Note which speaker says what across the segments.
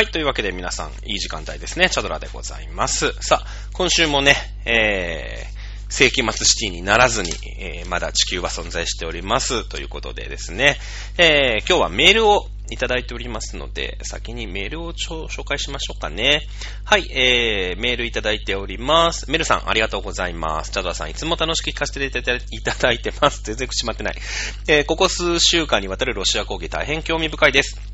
Speaker 1: はい、というわけで皆さん、いい時間帯ですね。チャドラでございます。さあ、今週もね、えー、世紀末シティにならずに、えー、まだ地球は存在しております。ということでですね、えー、今日はメールをいただいておりますので、先にメールを紹介しましょうかね。はい、えー、メールいただいております。メルさん、ありがとうございます。チャドラさん、いつも楽しく聞かせていただいてます。全然口まってない。えー、ここ数週間にわたるロシア攻撃大変興味深いです。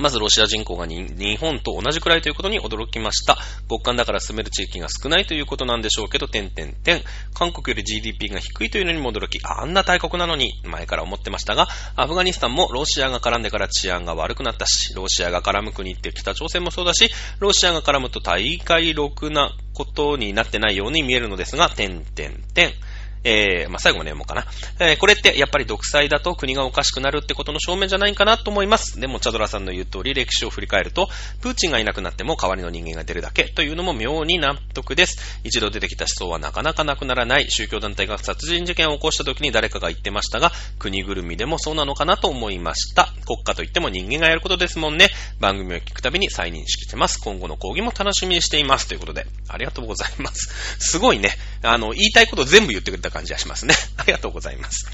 Speaker 1: まずロシア人口が日本と同じくらいということに驚きました。極寒だから住める地域が少ないということなんでしょうけど、点々点。韓国より GDP が低いというのにも驚き、あんな大国なのに前から思ってましたが、アフガニスタンもロシアが絡んでから治安が悪くなったし、ロシアが絡む国って北朝鮮もそうだし、ロシアが絡むと大会ろくなことになってないように見えるのですが、点々点。えー、まあ、最後まで読もうかな。えー、これってやっぱり独裁だと国がおかしくなるってことの証明じゃないかなと思います。でも、チャドラさんの言う通り歴史を振り返ると、プーチンがいなくなっても代わりの人間が出るだけというのも妙に納得です。一度出てきた思想はなかなかなくならない。宗教団体が殺人事件を起こした時に誰かが言ってましたが、国ぐるみでもそうなのかなと思いました。国家といっても人間がやることですもんね。番組を聞くたびに再認識してます。今後の講義も楽しみにしています。ということで、ありがとうございます。すごいね。あの、言いたいこと全部言ってくれた感じがしますね。ありがとうございます。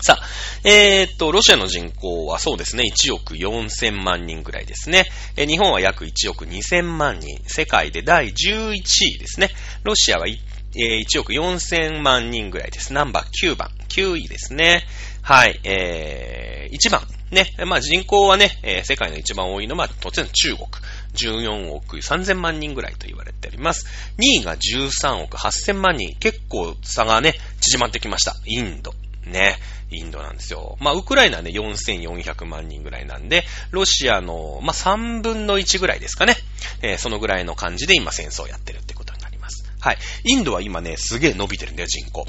Speaker 1: さあ、えー、っと、ロシアの人口はそうですね、1億4000万人ぐらいですね。え日本は約1億2000万人。世界で第11位ですね。ロシアは、えー、1億4000万人ぐらいです。ナンバー9番。9位ですね。はい、えー、1番。ね、まあ人口はね、えー、世界の一番多いのは当然中国。14億3000万人ぐらいと言われております。2位が13億8000万人。結構差がね、縮まってきました。インド。ね。インドなんですよ。まあ、ウクライナはね、4400万人ぐらいなんで、ロシアの、まあ、3分の1ぐらいですかね。えー、そのぐらいの感じで今戦争をやってるってことになります。はい。インドは今ね、すげえ伸びてるんだよ、人口。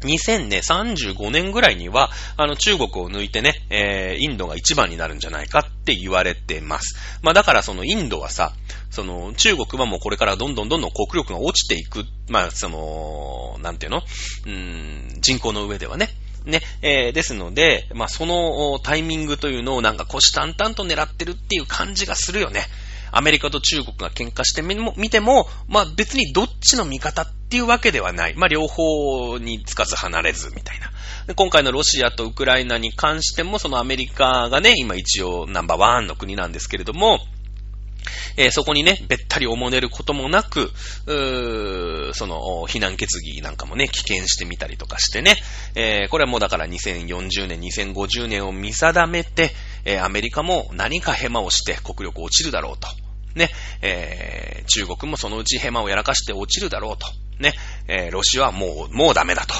Speaker 1: 2035年ぐらいには、あの、中国を抜いてね、えー、インドが一番になるんじゃないかって言われてます。まあだからそのインドはさ、その、中国はもうこれからどんどんどんどん国力が落ちていく、まあその、なんていうの？うーん、人口の上ではね。ね、えー、ですので、まあそのタイミングというのをなんか虎視眈々と狙ってるっていう感じがするよね。アメリカと中国が喧嘩してみ、見ても、まあ別にどっちの味方っていうわけではない。まあ両方につかず離れずみたいな。今回のロシアとウクライナに関しても、そのアメリカがね、今一応ナンバーワンの国なんですけれども、えー、そこにね、べったりおもねることもなく、その、避難決議なんかもね、棄権してみたりとかしてね、えー、これはもうだから2040年、2050年を見定めて、えー、アメリカも何かヘマをして国力落ちるだろうと。ね、えー、中国もそのうちヘマをやらかして落ちるだろうと。ね、えー、ロシアはもう、もうダメだと。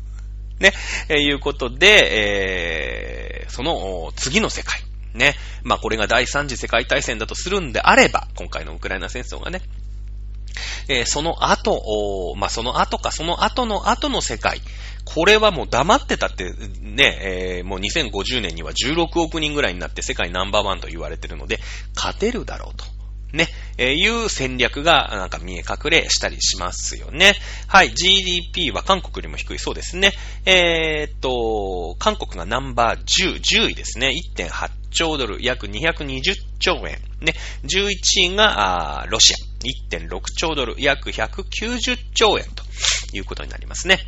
Speaker 1: ね、えー、いうことで、えー、その次の世界。ね。まあこれが第三次世界大戦だとするんであれば、今回のウクライナ戦争がね、えー、その後、まあその後か、その後の後の世界。これはもう黙ってたってね、えー、もう2050年には16億人ぐらいになって世界ナンバーワンと言われてるので、勝てるだろうと。ね、えー、いう戦略がなんか見え隠れしたりしますよね。はい、GDP は韓国よりも低いそうですね。えー、っと、韓国がナンバー10、10位ですね。1.8兆ドル、約220兆円。ね、11位が、あロシア。1.6兆ドル、約190兆円ということになりますね。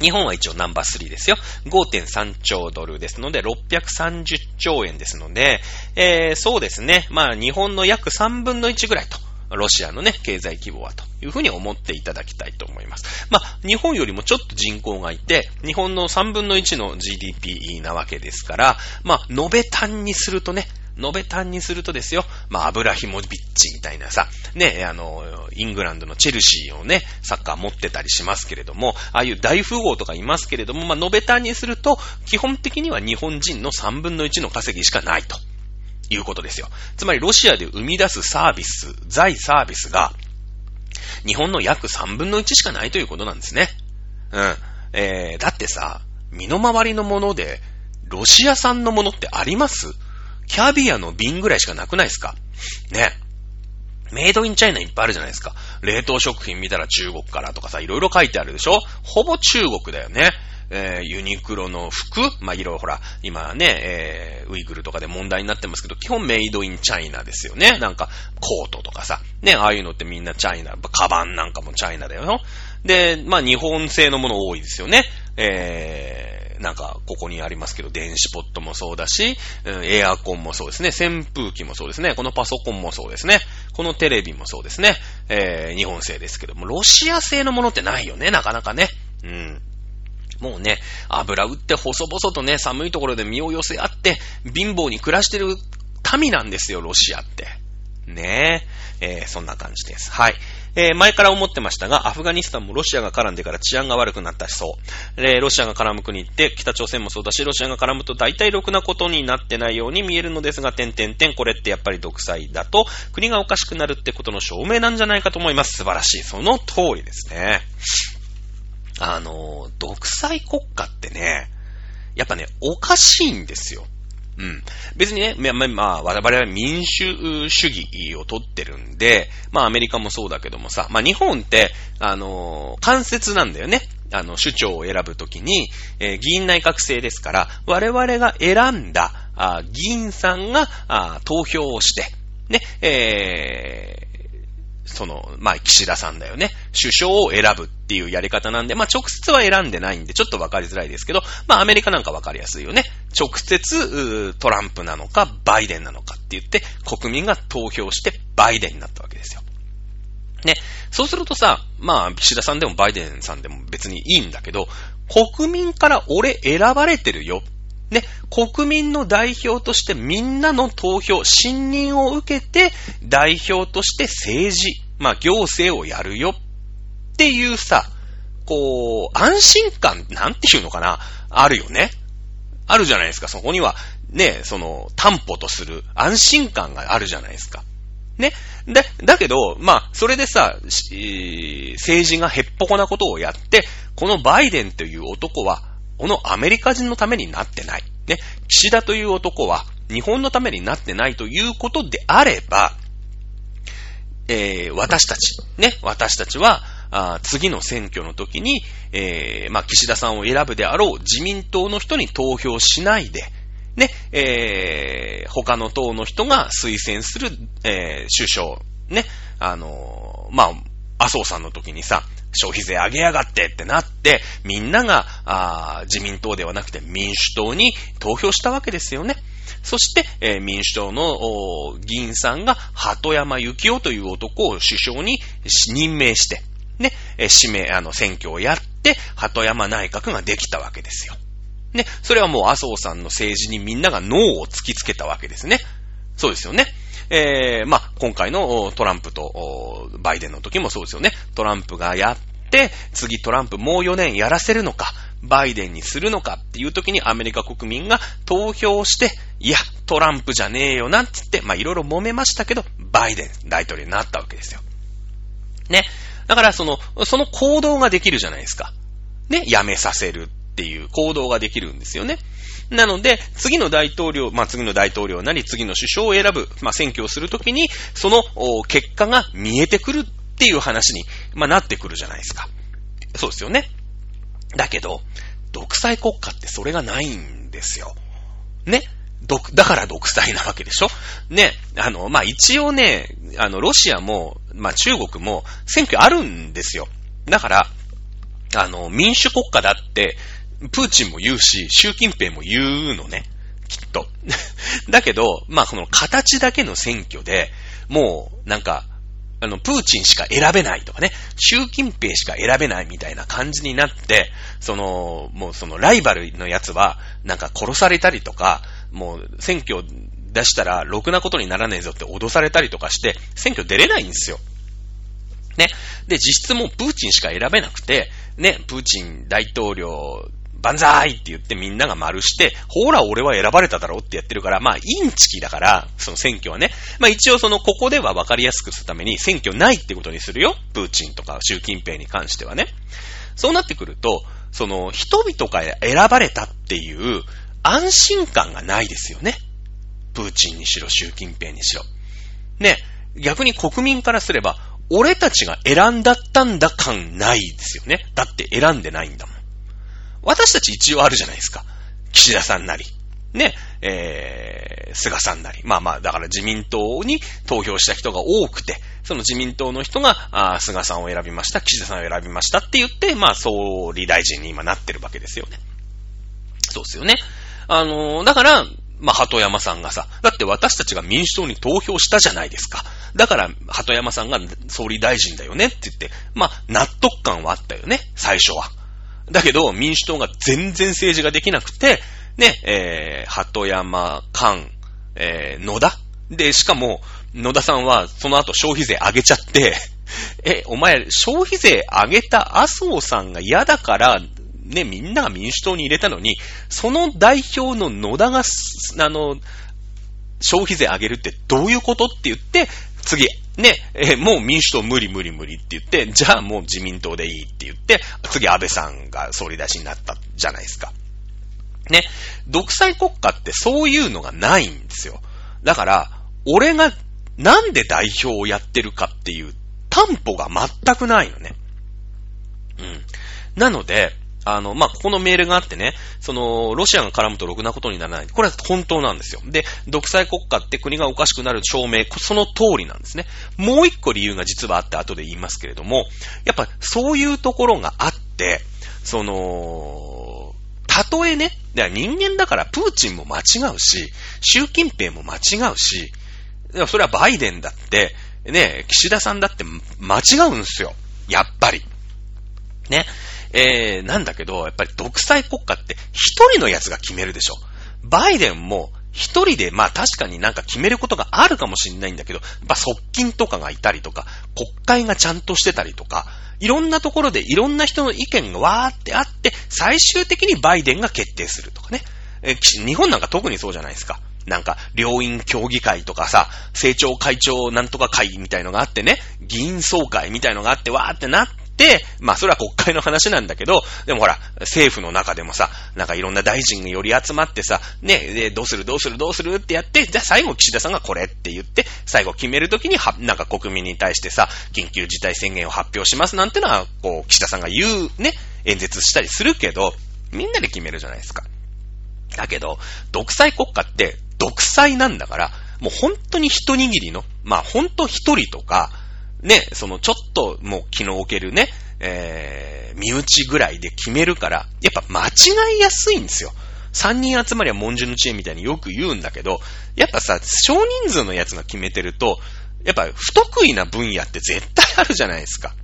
Speaker 1: 日本は一応ナンバー3ですよ。5.3兆ドルですので、630兆円ですので、えー、そうですね。まあ、日本の約3分の1ぐらいと。ロシアのね、経済規模はというふうに思っていただきたいと思います。まあ、日本よりもちょっと人口がいて、日本の3分の1の GDP なわけですから、まあ、延べ単にするとね、延べ単にするとですよ、まあ、アブラヒモビッチみたいなさ、ね、あの、イングランドのチェルシーをね、サッカー持ってたりしますけれども、ああいう大富豪とかいますけれども、まあ、延べ単にすると、基本的には日本人の3分の1の稼ぎしかないと。いうことですよ。つまりロシアで生み出すサービス、財サービスが、日本の約3分の1しかないということなんですね。うん。えー、だってさ、身の回りのもので、ロシア産のものってあります？キャビアの瓶ぐらいしかなくないですか？ね。メイドインチャイナいっぱいあるじゃないですか。冷凍食品見たら中国からとかさ、いろいろ書いてあるでしょ？ほぼ中国だよね。えー、ユニクロの服まあ、いろいろほら、今ね、えー、ウイグルとかで問題になってますけど、基本メイドインチャイナですよね。なんか、コートとかさ、ね、ああいうのってみんなチャイナ、カバンなんかもチャイナだよ。で、まあ、日本製のもの多いですよね。えー、なんか、ここにありますけど、電子ポットもそうだし、エアコンもそうですね。扇風機もそうですね。このパソコンもそうですね。このテレビもそうですね。えー、日本製ですけども、ロシア製のものってないよね、なかなかね。うん。もうね、油売って細々とね、寒いところで身を寄せ合って、貧乏に暮らしてる民なんですよ、ロシアって。ねえ。えー、そんな感じです。はい。えー、前から思ってましたが、アフガニスタンもロシアが絡んでから治安が悪くなったしそう。えー、ロシアが絡む国って、北朝鮮もそうだし、ロシアが絡むと大体ろくなことになってないように見えるのですが、点々点、これってやっぱり独裁だと、国がおかしくなるってことの証明なんじゃないかと思います。素晴らしい。その通りですね。あの、独裁国家ってね、やっぱね、おかしいんですよ。うん。別にね、ま、まあ、我々は民主主義を取ってるんで、まあ、アメリカもそうだけどもさ、まあ、日本って、あのー、間接なんだよね。あの、首長を選ぶときに、えー、議員内閣制ですから、我々が選んだ、あ議員さんが、あ投票をして、ね、えその、まあ、岸田さんだよね。首相を選ぶっていうやり方なんで、まあ、直接は選んでないんで、ちょっとわかりづらいですけど、まあ、アメリカなんかわかりやすいよね。直接、トランプなのか、バイデンなのかって言って、国民が投票して、バイデンになったわけですよ。ね。そうするとさ、まあ、岸田さんでもバイデンさんでも別にいいんだけど、国民から俺選ばれてるよね、国民の代表としてみんなの投票、信任を受けて代表として政治、まあ行政をやるよっていうさ、こう、安心感、なんていうのかな、あるよね。あるじゃないですか。そこには、ね、その、担保とする安心感があるじゃないですか。ね。で、だけど、まあ、それでさ、政治がへっぽこなことをやって、このバイデンという男は、このアメリカ人のためになってない。ね、岸田という男は日本のためになってないということであれば、えー、私たち、ね、私たちは、あ次の選挙の時に、えー、まあ、岸田さんを選ぶであろう自民党の人に投票しないで、ね、えー、他の党の人が推薦する、えー、首相、ね、あのー、まあ、麻生さんの時にさ、消費税上げやがってってなって、みんなが、あ自民党ではなくて民主党に投票したわけですよね。そして、えー、民主党の議員さんが、鳩山幸夫という男を首相に任命して、ね、え、指名、あの、選挙をやって、鳩山内閣ができたわけですよ。ね、それはもう麻生さんの政治にみんながノーを突きつけたわけですね。そうですよね。えー、まあ、今回のトランプとバイデンの時もそうですよね。トランプがやって、次トランプもう4年やらせるのか、バイデンにするのかっていう時にアメリカ国民が投票して、いや、トランプじゃねえよなっ、つって、まあ、いろいろ揉めましたけど、バイデン大統領になったわけですよ。ね。だから、その、その行動ができるじゃないですか。ね。辞めさせるっていう行動ができるんですよね。なので、次の大統領、まあ、次の大統領なり、次の首相を選ぶ、まあ、選挙をするときに、その結果が見えてくるっていう話に、まあ、なってくるじゃないですか。そうですよね。だけど、独裁国家ってそれがないんですよ。ね。独、だから独裁なわけでしょね。あの、まあ、一応ね、あの、ロシアも、まあ、中国も選挙あるんですよ。だから、あの、民主国家だって、プーチンも言うし、習近平も言うのね。きっと。だけど、まあ、この形だけの選挙で、もう、なんか、あの、プーチンしか選べないとかね、習近平しか選べないみたいな感じになって、その、もうそのライバルのやつは、なんか殺されたりとか、もう選挙出したらろくなことにならねえぞって脅されたりとかして、選挙出れないんですよ。ね。で、実質もうプーチンしか選べなくて、ね、プーチン大統領万歳って言ってみんなが丸して、ほら俺は選ばれただろうってやってるから、まあインチキだから、その選挙はね。まあ一応そのここでは分かりやすくするために選挙ないってことにするよ。プーチンとか習近平に関してはね。そうなってくると、その人々が選ばれたっていう安心感がないですよね。プーチンにしろ、習近平にしろ。ね、逆に国民からすれば、俺たちが選んだったんだ感ないですよね。だって選んでないんだもん。私たち一応あるじゃないですか。岸田さんなり。ね、えー、菅さんなり。まあまあ、だから自民党に投票した人が多くて、その自民党の人が、あ菅さんを選びました、岸田さんを選びましたって言って、まあ、総理大臣に今なってるわけですよね。そうですよね。あのー、だから、まあ、鳩山さんがさ、だって私たちが民主党に投票したじゃないですか。だから、鳩山さんが総理大臣だよねって言って、まあ、納得感はあったよね、最初は。だけど、民主党が全然政治ができなくて、ね、えー、鳩山、菅、えー、野田？で、しかも、野田さんはその後消費税上げちゃって え、お前、消費税上げた麻生さんが嫌だから、ね、みんなが民主党に入れたのに、その代表の野田が、あの、消費税上げるってどういうことって言って、次、ね、えもう民主党無理無理無理って言って、じゃあもう自民党でいいって言って、次安倍さんが総理大臣になったじゃないですか。ね、独裁国家ってそういうのがないんですよ。だから、俺がなんで代表をやってるかっていう担保が全くないのね。うん。なので、あの、まあ、ここのメールがあってね、その、ロシアが絡むとろくなことにならない。これは本当なんですよ。で、独裁国家って国がおかしくなる証明、その通りなんですね。もう一個理由が実はあって後で言いますけれども、やっぱそういうところがあって、その、たとえね、人間だからプーチンも間違うし、習近平も間違うし、それはバイデンだって、ね、岸田さんだって間違うんですよ。やっぱり。ね。えー、なんだけど、やっぱり独裁国家って一人のやつが決めるでしょ。バイデンも一人で、まあ確かになんか決めることがあるかもしれないんだけど、やっぱ側近とかがいたりとか、国会がちゃんとしてたりとか、いろんなところでいろんな人の意見がわーってあって、最終的にバイデンが決定するとかね。え日本なんか特にそうじゃないですか。なんか、両院協議会とかさ、政調会長なんとか会みたいのがあってね、議員総会みたいのがあって、わーってなっ、まあそれは国会の話なんだけど、でもほら、政府の中でもさ、なんかいろんな大臣がより集まってさ、ね、で、どうするどうするどうするってやって、じゃあ最後岸田さんがこれって言って、最後決めるときには、なんか国民に対してさ、緊急事態宣言を発表しますなんてのは、こう、岸田さんが言うね、演説したりするけど、みんなで決めるじゃないですか。だけど、独裁国家って独裁なんだから、もう本当に一握りの、まあ本当一人とか、ね、そのちょっともう気の置けるね、えー、身内ぐらいで決めるから、やっぱ間違いやすいんですよ。三人集まりは文殊の知恵みたいによく言うんだけど、やっぱさ、少人数のやつが決めてると、やっぱ不得意な分野って絶対あるじゃないですか。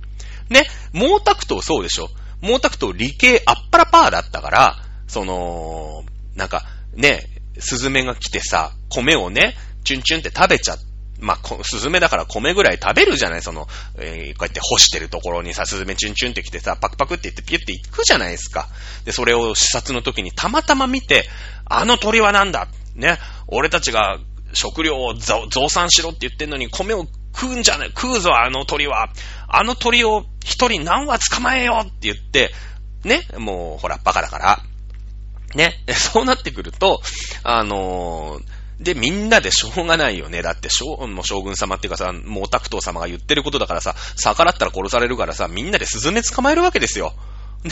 Speaker 1: ね、毛沢東そうでしょ毛沢東理系あっぱらパーだったから、その、なんか、ね、スズメが来てさ、米をね、チュンチュンって食べちゃってまあ、スズメだから米ぐらい食べるじゃない？その、えー、こうやって干してるところにさ、スズメチュンチュンって来てさ、パクパクって言ってピュって行くじゃないですか。で、それを視察の時にたまたま見て、あの鳥はなんだ？ね、俺たちが食料を増産しろって言ってんのに米を食うんじゃない、食うぞあの鳥は。あの鳥を一人何羽捕まえようって言って、ね、もうほら、バカだから。ね、そうなってくると、あのーで、みんなでしょうがないよね。だって、将もう将軍様っていうかさ、毛沢東様が言ってることだからさ、逆らったら殺されるからさ、みんなでスズメ捕まえるわけですよ。ね。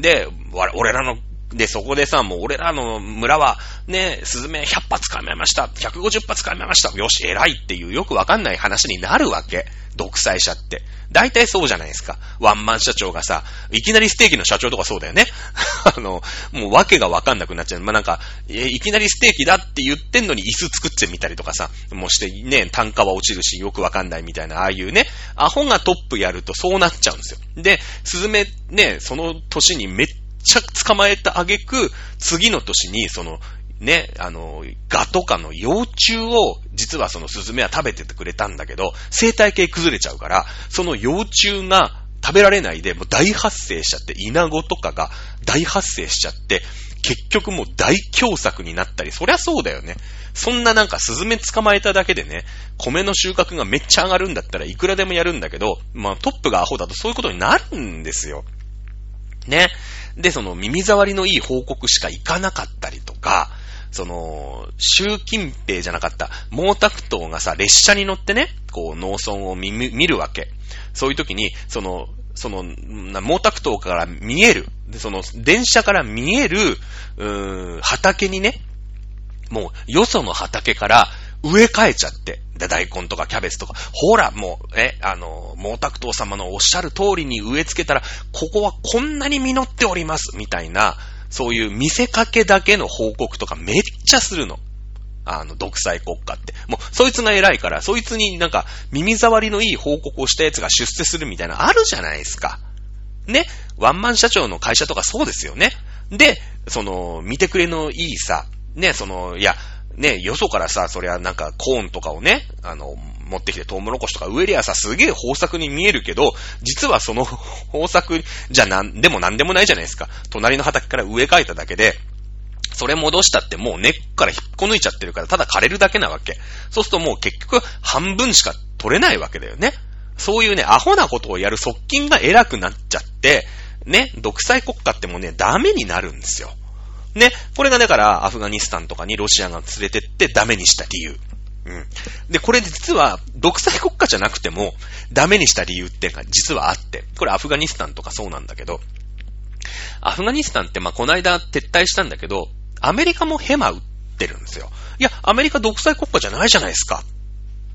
Speaker 1: で、俺らの、で、そこでさ、もう俺らの村は、ね、スズメ100発捕まえました。150発捕まえました。よし、偉いっていうよくわかんない話になるわけ。独裁者って。大体そうじゃないですか。ワンマン社長がさ、いきなりステーキの社長とかそうだよね。あの、もう訳がわかんなくなっちゃう。まあ、なんか、いきなりステーキだって言ってんのに椅子作ってみたりとかさ、もうしてね、単価は落ちるしよくわかんないみたいな、ああいうね、アホがトップやるとそうなっちゃうんですよ。で、スズメね、その年にめっちゃ捕まえた挙句、次の年に、その、ね、あの、ガとかの幼虫を、実はそのスズメは食べててくれたんだけど、生態系崩れちゃうから、その幼虫が食べられないで、もう大発生しちゃって、イナゴとかが大発生しちゃって、結局もう大凶作になったり、そりゃそうだよね。そんななんかスズメ捕まえただけでね、米の収穫がめっちゃ上がるんだったらいくらでもやるんだけど、まあトップがアホだとそういうことになるんですよ。ね。で、その耳障りのいい報告しか行かなかったりとか、その、習近平じゃなかった、毛沢東がさ、列車に乗ってね、こう、農村を見るわけ。そういう時に、その、その、毛沢東から見える、その、電車から見える、うーん、畑にね、もう、よその畑から植え替えちゃって、で、大根とかキャベツとか、ほら、もう、え、あの、毛沢東様のおっしゃる通りに植え付けたら、ここはこんなに実っております、みたいな、そういう見せかけだけの報告とかめっちゃするの。あの、独裁国家って。もう、そいつが偉いから、そいつになんか、耳障りのいい報告をしたやつが出世するみたいな、あるじゃないですか。ね？ワンマン社長の会社とかそうですよね。で、その、見てくれのいいさ、ね、その、いや、ね、よそからさ、そりゃなんかコーンとかをね、あの、持ってきてトウモロコシとか植えりゃさ、すげえ豊作に見えるけど、実はその豊作じゃなんでもなんでもないじゃないですか。隣の畑から植え替えただけで、それ戻したってもう根っから引っこ抜いちゃってるから、ただ枯れるだけなわけ。そうするともう結局半分しか取れないわけだよね。そういうね、アホなことをやる側近が偉くなっちゃって、ね、独裁国家ってもうね、ダメになるんですよ。ね、これがだからアフガニスタンとかにロシアが連れてってダメにした理由。うん。で、これ実は独裁国家じゃなくてもダメにした理由っていうのが実はあって、これアフガニスタンとかそうなんだけど、アフガニスタンってまこの間撤退したんだけど、アメリカもヘマ打ってるんですよ。いや、アメリカ独裁国家じゃないじゃないですか。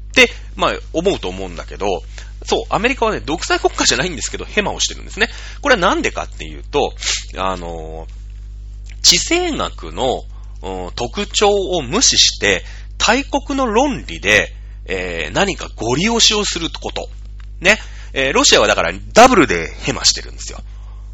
Speaker 1: って、まあ思うと思うんだけど、そう、アメリカはね、独裁国家じゃないんですけど、ヘマをしてるんですね。これはなんでかっていうと、あの、地政学の特徴を無視して、大国の論理で、えー何かご利用しをすること。ね。えーロシアはだからダブルでヘマしてるんですよ。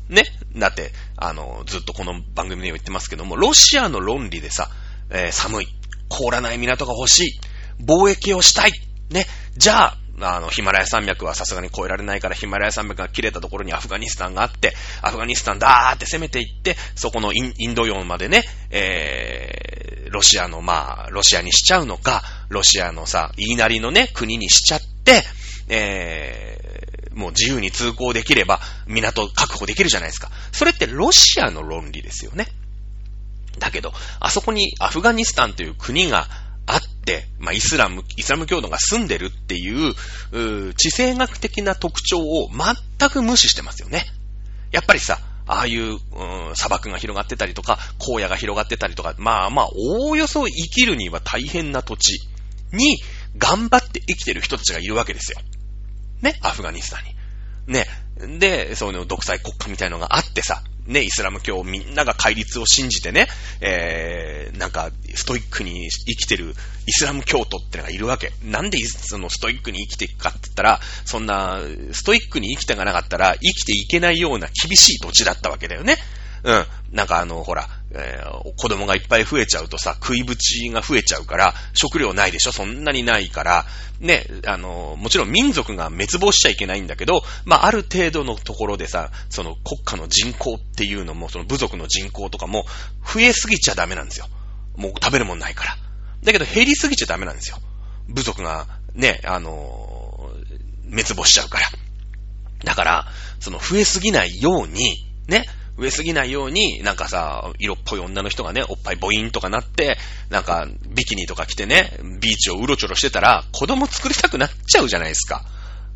Speaker 1: ね。だって、あの、ずっとこの番組でも言ってますけども、ロシアの論理でさ、えー寒い。凍らない港が欲しい。貿易をしたい。ね。じゃあ、あの、ヒマラヤ山脈はさすがに越えられないから、ヒマラヤ山脈が切れたところにアフガニスタンがあって、アフガニスタンだーって攻めていって、そこのインド洋までね、えー、ロシアの、まあ、ロシアにしちゃうのか、ロシアのさ、言いなりのね、国にしちゃって、えー、もう自由に通行できれば、港確保できるじゃないですか。それってロシアの論理ですよね。だけど、あそこにアフガニスタンという国があって、まあ、イスラム、イスラム教徒が住んでるっていう、う地政学的な特徴を全く無視してますよね。やっぱりさ、ああいう、うん砂漠が広がってたりとか、荒野が広がってたりとか、まあまあ、おおよそ生きるには大変な土地に頑張って生きてる人たちがいるわけですよ。ね、アフガニスタンに。ね。で、そういう独裁国家みたいのがあってさ、ね、イスラム教みんなが戒律を信じてね、えー、なんか、ストイックに生きてるイスラム教徒ってのがいるわけ。なんでそのストイックに生きていくかって言ったら、そんな、ストイックに生きてがなかったら、生きていけないような厳しい土地だったわけだよね。うん。なんかあの、ほら、えー子供がいっぱい増えちゃうとさ、食いぶちが増えちゃうから、食料ないでしょ？そんなにないから、ね、あの、もちろん民族が滅亡しちゃいけないんだけど、まあ、ある程度のところでさ、その国家の人口っていうのも、その部族の人口とかも、増えすぎちゃダメなんですよ。もう食べるもんないから。だけど減りすぎちゃダメなんですよ。部族が、ね、あの滅亡しちゃうから。だから、その増えすぎないように、ね、増えすぎないように、なんかさ、色っぽい女の人がね、おっぱいボインとかなって、なんか、ビキニとか着てね、ビーチをうろちょろしてたら、子供作りたくなっちゃうじゃないですか。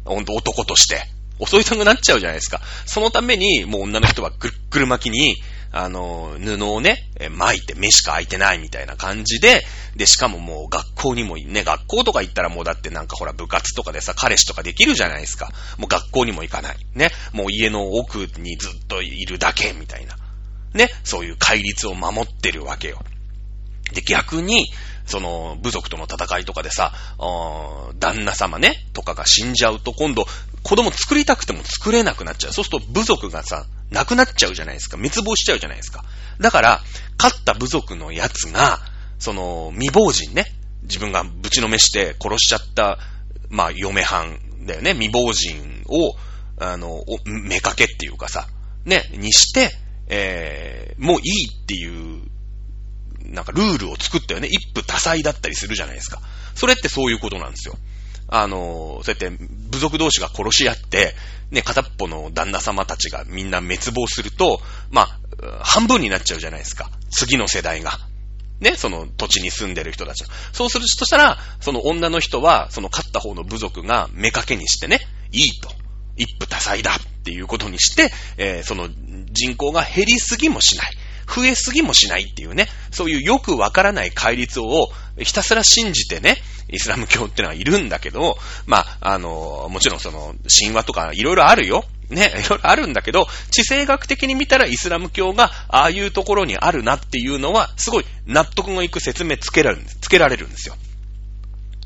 Speaker 1: ほんと男として。襲いたくなっちゃうじゃないですか。そのために、もう女の人はぐるっぐる巻きに、あの、布をね、巻いて目しか開いてないみたいな感じで、で、しかももう学校にもね、学校とか行ったらもうだってなんかほら部活とかでさ、彼氏とかできるじゃないですか。もう学校にも行かない。ね。もう家の奥にずっといるだけみたいな。ね。そういう戒律を守ってるわけよ。で、逆に、その、部族との戦いとかでさ、旦那様ね、とかが死んじゃうと、今度、子供作りたくても作れなくなっちゃう。そうすると部族がさ、なくなっちゃうじゃないですか。滅亡しちゃうじゃないですか。だから、勝った部族のやつが、その、未亡人ね、自分がぶちのめして殺しちゃった、まあ、嫁はんだよね。未亡人を、あの、おめかけっていうかさ、ね、にして、えー、もういいっていうなんかルールを作ったよね。一夫多妻だったりするじゃないですか。それってそういうことなんですよ。あの、そうやって部族同士が殺し合って、ね、片っぽの旦那様たちがみんな滅亡すると、まあ、半分になっちゃうじゃないですか。次の世代が。ね、その土地に住んでる人たちが。そうするとしたら、その女の人は、その勝った方の部族が目かけにしてね、いいと。一夫多妻だっていうことにして、えー、その人口が減りすぎもしない。増えすぎもしないっていうね、そういうよくわからない戒律をひたすら信じてね、イスラム教ってのはいるんだけど、まあ、あの、もちろんその、神話とかいろいろあるよ。ね、いろいろあるんだけど、地政学的に見たらイスラム教がああいうところにあるなっていうのは、すごい納得のいく説明つけられるんです。つけられるんですよ。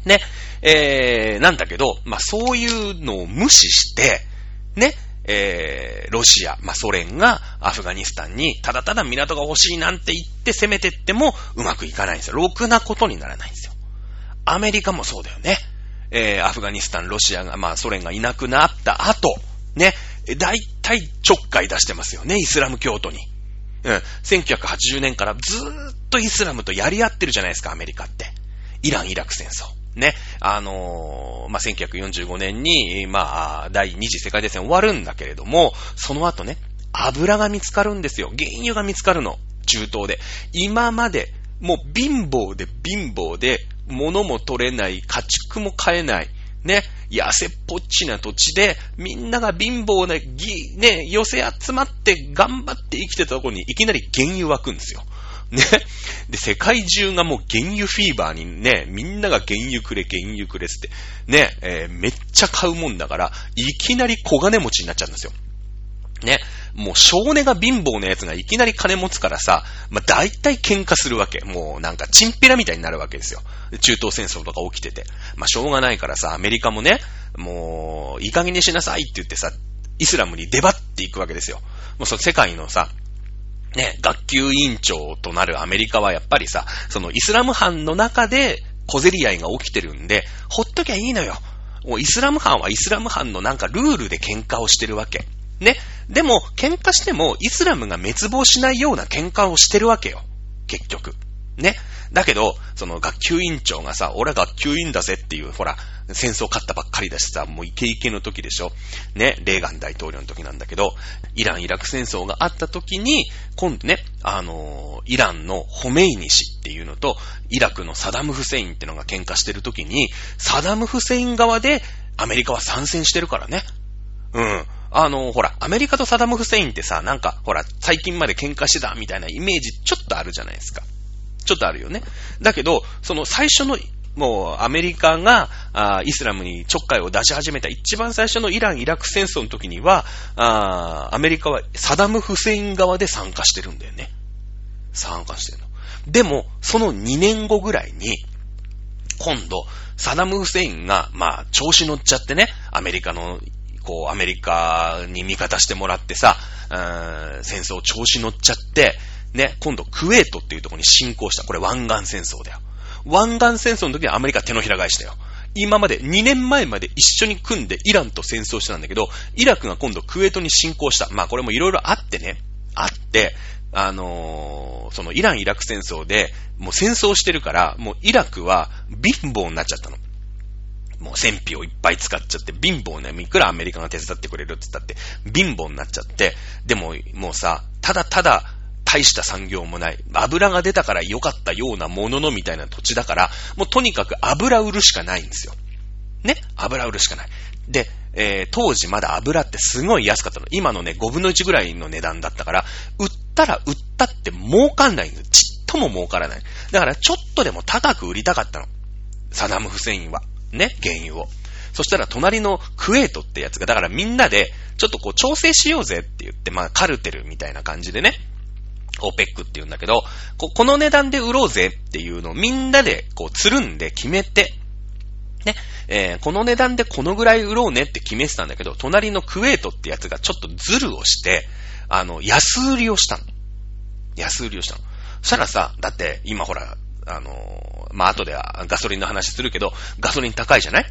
Speaker 1: ね。えー、なんだけど、まあ、そういうのを無視して、ね、えー、ロシア、まあ、ソ連がアフガニスタンにただただ港が欲しいなんて言って攻めてってもうまくいかないんですよ。ろくなことにならないんですよ。アメリカもそうだよね。えー、アフガニスタン、ロシアが、まあ、ソ連がいなくなった後、ね、大体ちょっかい出してますよね、イスラム教徒に。うん。1980年からずーっとイスラムとやり合ってるじゃないですか、アメリカって。イラン・イラク戦争。ね。あのー、まあ、1945年に、まあ、第二次世界大戦終わるんだけれども、その後ね、油が見つかるんですよ。原油が見つかるの。中東で。今まで、もう貧乏で貧乏で、物も取れない、家畜も買えない、ね、痩せっぽっちな土地で、みんなが貧乏な、ぎ、ね、寄せ集まって頑張って生きてたところにいきなり原油湧くんですよ。ね。で、世界中がもう原油フィーバーにね、みんなが原油くれ、原油くれって、ね、えー、めっちゃ買うもんだから、いきなり小金持ちになっちゃうんですよ。ね。もう少年が貧乏なやつがいきなり金持つからさ、まあ、大体喧嘩するわけ。もうなんかチンピラみたいになるわけですよ。中東戦争とか起きてて。まあ、しょうがないからさ、アメリカもね、もう、いい加減にしなさいって言ってさ、イスラムに出張っていくわけですよ。もうその世界のさ、ね、学級委員長となるアメリカはやっぱりさ、そのイスラム藩の中で小競り合いが起きてるんで、ほっときゃいいのよ。もうイスラム藩はイスラム藩のなんかルールで喧嘩をしてるわけ。ね。でも、喧嘩してもイスラムが滅亡しないような喧嘩をしてるわけよ。結局。ね。だけど、その学級委員長がさ、俺は学級委員だぜっていう、ほら、戦争勝ったばっかりだしさ、もうイケイケの時でしょ。ね、レーガン大統領の時なんだけど、イラン・イラク戦争があった時に、今度ね、あのー、イランのホメイニ氏っていうのと、イラクのサダム・フセインってのが喧嘩してる時に、サダム・フセイン側でアメリカは参戦してるからね。うん。あの、ほら、アメリカとサダム・フセインってさ、なんか、ほら、最近まで喧嘩してたみたいなイメージちょっとあるじゃないですか。ちょっとあるよね。だけど、その最初の、もうアメリカがあイスラムにちょっかいを出し始めた一番最初のイラン・イラク戦争の時には、あアメリカはサダム・フセイン側で参加してるんだよね。参加してるの。でも、その2年後ぐらいに、今度、サダム・フセインが、まあ、調子乗っちゃってね、アメリカのこう、アメリカに味方してもらってさ、戦争調子乗っちゃって、ね、今度クウェートっていうところに侵攻した。これ湾岸戦争だよ。湾岸戦争の時にアメリカ手のひら返したよ。今まで2年前まで一緒に組んでイランと戦争してたんだけど、イラクが今度クウェートに侵攻した。まあこれもいろいろあってね、あって、あのー、そのイラン・イラク戦争で、もう戦争してるから、もうイラクは貧乏になっちゃったの。もう戦費をいっぱい使っちゃって、貧乏ね、いくらアメリカが手伝ってくれるって言ったって、貧乏になっちゃって、でももうさ、ただただ、大した産業もない。油が出たから良かったようなもののみたいな土地だから、もうとにかく油売るしかないんですよ。ね？油売るしかない。で、えー、当時まだ油ってすごい安かったの。今のね、5分の1ぐらいの値段だったから、売ったら売ったって儲かんないんです。ちっとも儲からない。だからちょっとでも高く売りたかったの。サダム・フセインは。ね、原油を。そしたら隣のクエートってやつが、だからみんなで、ちょっとこう調整しようぜって言って、まあカルテルみたいな感じでね、オペックって言うんだけど、ここの値段で売ろうぜっていうのをみんなでこうつるんで決めて、ね、えー、この値段でこのぐらい売ろうねって決めてたんだけど、隣のクエートってやつがちょっとズルをして、あの、安売りをしたの。安売りをしたの。そしたらさ、だって今ほら、あの、まあ、後ではガソリンの話するけど、ガソリン高いじゃない？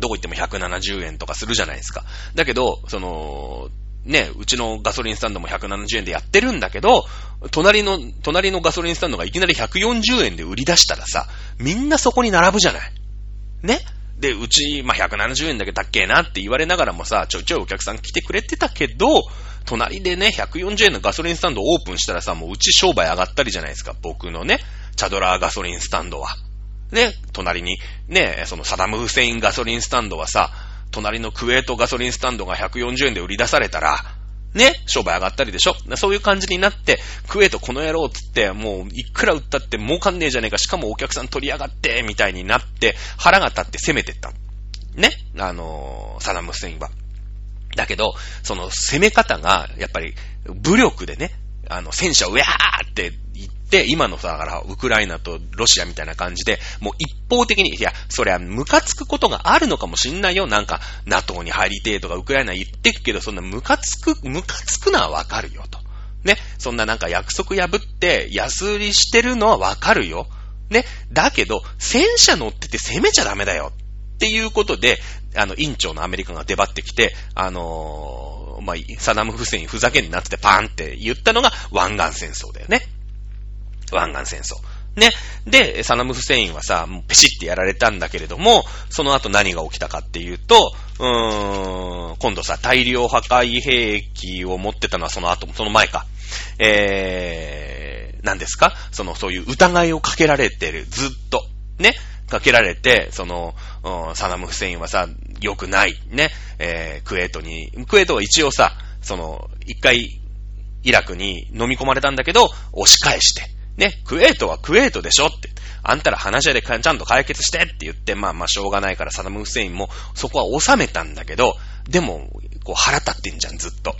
Speaker 1: どこ行っても170円とかするじゃないですか。だけど、その、ね、うちのガソリンスタンドも170円でやってるんだけど、隣の、隣のガソリンスタンドがいきなり140円で売り出したらさ、みんなそこに並ぶじゃない。ね？で、うち、まあ、170円だけ高えなって言われながらもさ、ちょいちょいお客さん来てくれてたけど、隣でね、140円のガソリンスタンドオープンしたらさ、もううち商売上がったりじゃないですか、僕のね。チャドラーガソリンスタンドは。ね、隣に、ね、そのサダム・フセインガソリンスタンドはさ、隣のクウェートガソリンスタンドが140円で売り出されたら、ね、商売上がったりでしょ？そういう感じになって、クエートこの野郎つって、もういくら売ったって儲かんねえじゃねえか、しかもお客さん取り上がって、みたいになって、腹が立って攻めてった。ね、あのー、サダム・フセインは。だけど、その攻め方が、やっぱり、武力でね、あの、戦車をウェーって言って、今のさ、だから、ウクライナとロシアみたいな感じで、もう一方的に、いや、そりゃ、ムカつくことがあるのかもしんないよ。なんか、NATO に入りてえとか、ウクライナ言ってくけど、そんなムカつく、ムカつくのはわかるよ、と。ね。そんななんか約束破って、安売りしてるのはわかるよ。ね。だけど、戦車乗ってて攻めちゃダメだよ。っていうことで、あの、委員長のアメリカが出張ってきて、あのー、まあ、サダム・フセインふざけんなってパーンって言ったのが湾岸戦争だよね。湾岸戦争。ね。で、サダム・フセインはさ、もうペシってやられたんだけれども、その後何が起きたかっていうと、うーん、今度さ、大量破壊兵器を持ってたのはその後、その前か。えー、何ですか？その、そういう疑いをかけられてる、ずっと。ね。かけられて、その、サダム・フセインはさ、良くない、ね、えー、クエートに、クエートは一応さ、その、一回、イラクに飲み込まれたんだけど、押し返して、ね、クエートはクエートでしょって、あんたら話し合いでちゃんと解決してって言って、まあまあしょうがないからサダム・フセインもそこは収めたんだけど、でも、こう腹立ってんじゃん、ずっと。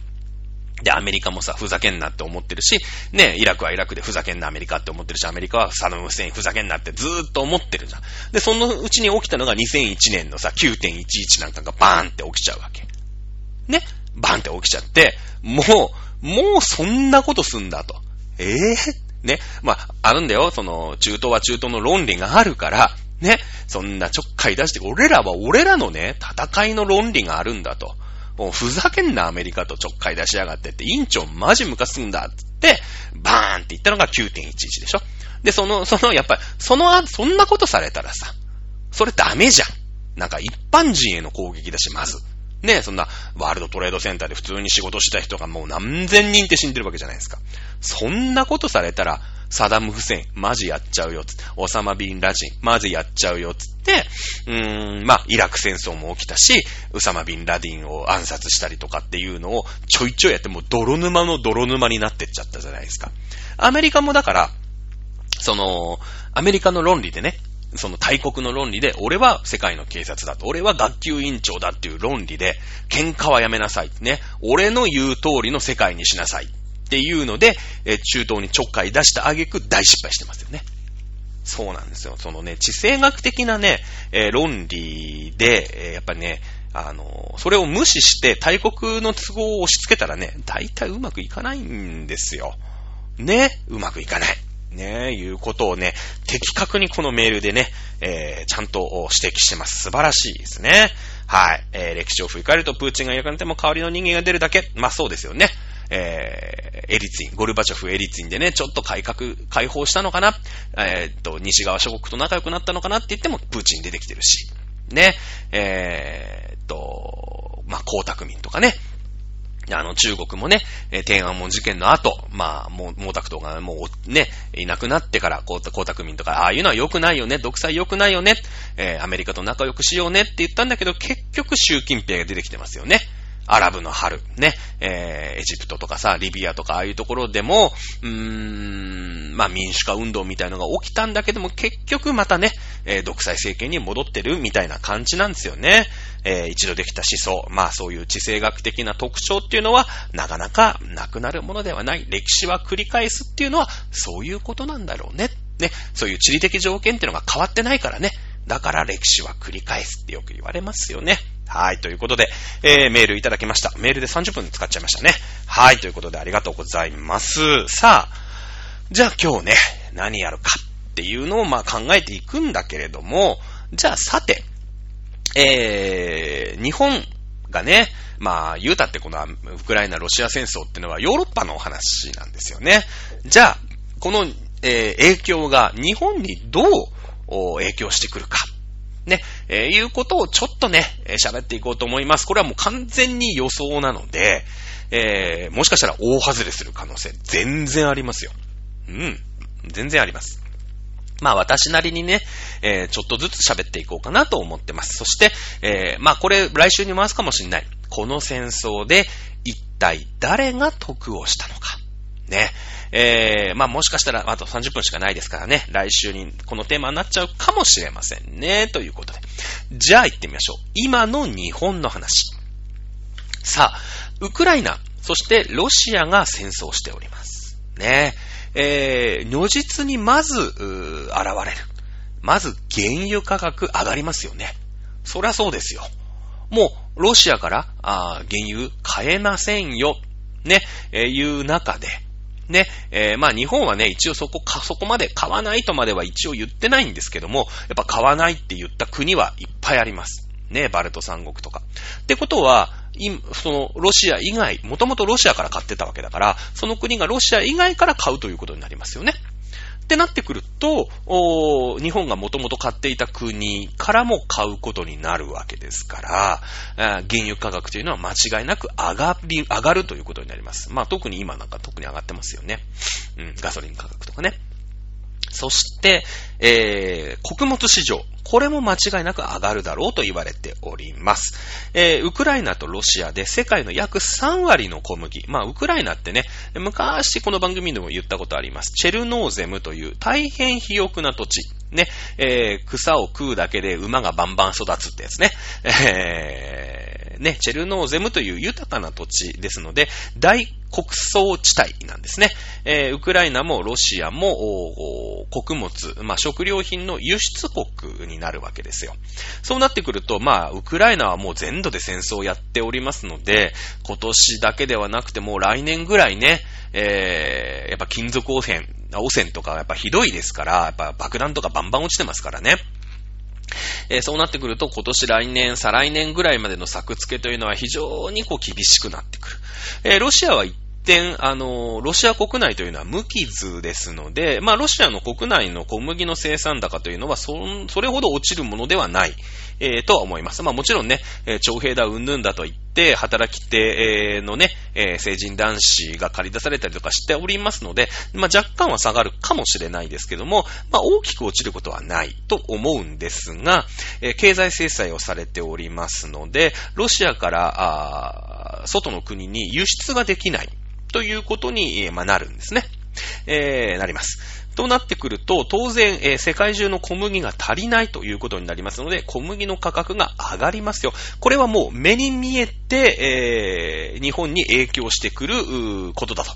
Speaker 1: で、アメリカもさ、ふざけんなって思ってるし、ね、イラクはイラクでふざけんなアメリカって思ってるし、アメリカはサダム・フセインふざけんなってずーっと思ってるじゃん。で、そのうちに起きたのが2001年のさ、9.11なんかがバーンって起きちゃうわけ。ね、バーンって起きちゃって、もう、もうそんなことすんだと。ええー、ね、まあ、あるんだよ、その、中東は中東の論理があるから、ね、そんなちょっかい出して、俺らは俺らのね、戦いの論理があるんだと。もうふざけんなアメリカとちょっかい出しやがってって、委員長マジムカつんだって、バーンって言ったのが9.11でしょで、その、その、やっぱり、その、そんなことされたらさ、それダメじゃん。なんか一般人への攻撃だし、まず。ねそんな、ワールドトレードセンターで普通に仕事した人がもう何千人って死んでるわけじゃないですか。そんなことされたら、サダム・フセイン、マジやっちゃうよ、つって。オサマ・ビン・ラジン、マジやっちゃうよ、つって、うーん、まあ、イラク戦争も起きたし、ウサマ・ビン・ラディンを暗殺したりとかっていうのをちょいちょいやって、もう泥沼の泥沼になってっちゃったじゃないですか。アメリカもだから、その、アメリカの論理でね、その大国の論理で、俺は世界の警察だと、俺は学級委員長だっていう論理で、喧嘩はやめなさい。ね。俺の言う通りの世界にしなさい。っていうので、え中東にちょっかい出した挙句大失敗してますよね。そうなんですよ。そのね、地政学的なね、えー、論理で、えー、やっぱりね、あの、それを無視して大国の都合を押し付けたらね、大体うまくいかないんですよ。ね、うまくいかない。ねえ、いうことをね、的確にこのメールでね、えー、ちゃんと指摘してます。素晴らしいですね。はい。えー、歴史を振り返ると、プーチンが焼かれても代わりの人間が出るだけ。まあそうですよね。えー、エリツィン、ゴルバチョフエリツィンでね、ちょっと改革、解放したのかなえー、っと、西側諸国と仲良くなったのかなって言っても、プーチン出てきてるし。ね。えー、っと、まあ、江沢民とかね。あの、中国もね、天安門事件の後、まあ、もう、毛沢東がもうね、いなくなってから、江沢民とか、ああいうのは良くないよね、独裁良くないよね、えー、アメリカと仲良くしようねって言ったんだけど、結局習近平が出てきてますよね。アラブの春、ね、えー、エジプトとかさ、リビアとかああいうところでも、うーん、まあ民主化運動みたいのが起きたんだけども、結局またね、えー、独裁政権に戻ってるみたいな感じなんですよね。えー、一度できた思想、まあそういう地政学的な特徴っていうのは、なかなかなくなるものではない。歴史は繰り返すっていうのは、そういうことなんだろうね。ね、そういう地理的条件っていうのが変わってないからね。だから歴史は繰り返すってよく言われますよね。はい、ということで、えー、メールいただきました。メールで30分使っちゃいましたね。はい、ということでありがとうございます。さあ、じゃあ今日ね、何やるかっていうのをまあ考えていくんだけれども、じゃあさて、えー、日本がね、まあ、言うたってこのウクライナ、ロシア戦争ってのはヨーロッパのお話なんですよね。じゃあ、この、えー、影響が日本にどう影響してくるか。ね、えー、いうことをちょっとね、喋っていこうと思います。これはもう完全に予想なので、えー、もしかしたら大外れする可能性全然ありますよ。うん。全然あります。まあ私なりにね、えー、ちょっとずつ喋っていこうかなと思ってます。そして、えー、まあこれ来週に回すかもしんない。この戦争で一体誰が得をしたのか。ね。えー、まあもしかしたらあと30分しかないですからね、来週にこのテーマになっちゃうかもしれませんね。ということで。じゃあ行ってみましょう。今の日本の話。さあ、ウクライナ、そしてロシアが戦争しております。ね。えー、如実にまず、現れる。まず、原油価格上がりますよね。そりゃそうですよ。もう、ロシアから、あ原油買えませんよ。ね、えー、いう中で、ね、えー、まあ日本はね、一応そこか、そこまで買わないとまでは一応言ってないんですけども、やっぱ買わないって言った国はいっぱいあります。ね、バルト三国とか。ってことは、その、ロシア以外、もともとロシアから買ってたわけだから、その国がロシア以外から買うということになりますよね。ってなってくると、日本がもともと買っていた国からも買うことになるわけですから、原油価格というのは間違いなく上がり、上がるということになります。まあ特に今なんか特に上がってますよね。うん、ガソリン価格とかね。そして、えー、穀物市場。これも間違いなく上がるだろうと言われております。えー、ウクライナとロシアで世界の約3割の小麦。まあ、ウクライナってね、昔この番組でも言ったことあります。チェルノーゼムという大変肥沃な土地。ね、えー、草を食うだけで馬がバンバン育つってやつね。えー、ね、チェルノーゼムという豊かな土地ですので、大穀倉地帯なんですね。えー、ウクライナもロシアも穀物、まあ、食料品の輸出国になるわけですよ。そうなってくると、まあ、ウクライナはもう全土で戦争をやっておりますので、今年だけではなくてもう来年ぐらいね、えー、やっぱ金属汚染、汚染とかやっぱひどいですから、やっぱ爆弾とかバンバン落ちてますからね。えー、そうなってくると今年来年、再来年ぐらいまでの作付けというのは非常にこう厳しくなってくる。えー、ロシアは一点、あの、ロシア国内というのは無傷ですので、まあ、ロシアの国内の小麦の生産高というのは、そ、それほど落ちるものではない、えー、とは思います。まあ、もちろんね、えー、徴兵だ、うんぬんだと言って、働き手のね、えー、成人男子が借り出されたりとかしておりますので、まあ、若干は下がるかもしれないですけども、まあ、大きく落ちることはないと思うんですが、えー、経済制裁をされておりますので、ロシアから、あ外の国に輸出ができない。ということに、まあ、なるんですね。えー、なります。となってくると、当然、えー、世界中の小麦が足りないということになりますので、小麦の価格が上がりますよ。これはもう目に見えて、えー、日本に影響してくることだと。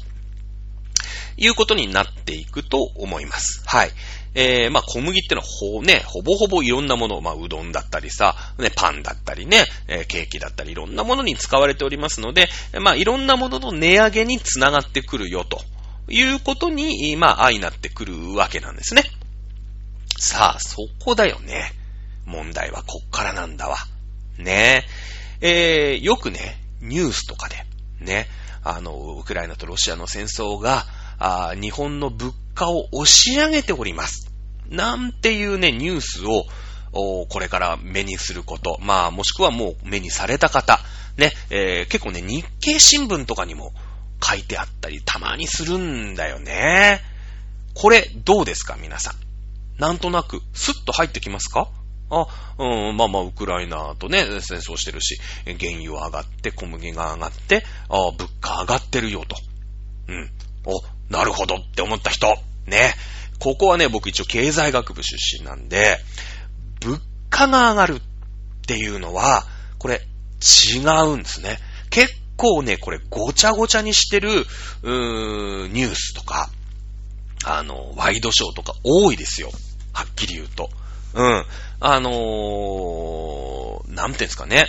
Speaker 1: いうことになっていくと思います。はい。えー、まあ、小麦ってのはほ、ね、ほぼほぼいろんなもの、まあ、うどんだったりさ、ね、パンだったりね、えー、ケーキだったりいろんなものに使われておりますので、まあ、いろんなものの値上げにつながってくるよということに、まあ、相なってくるわけなんですね。さあ、そこだよね。問題はこっからなんだわ。ねえ。えー、よくね、ニュースとかで、ね、あの、ウクライナとロシアの戦争が、あ日本の物価を押し上げております。なんていうね、ニュースを、これから目にすること。まあ、もしくはもう目にされた方。ね、えー、結構ね、日経新聞とかにも書いてあったり、たまにするんだよね。これ、どうですか、皆さん。なんとなく、スッと入ってきますか？あ、うん、まあまあ、ウクライナとね、戦争してるし、原油は上がって、小麦が上がって、あ物価上がってるよと。うん。お、なるほどって思った人。ね。ここはね、僕一応経済学部出身なんで、物価が上がるっていうのは、これ違うんですね。結構ね、これごちゃごちゃにしてる、うーん、ニュースとか、あの、ワイドショーとか多いですよ。はっきり言うと。うん。あのー、なんていうんですかね。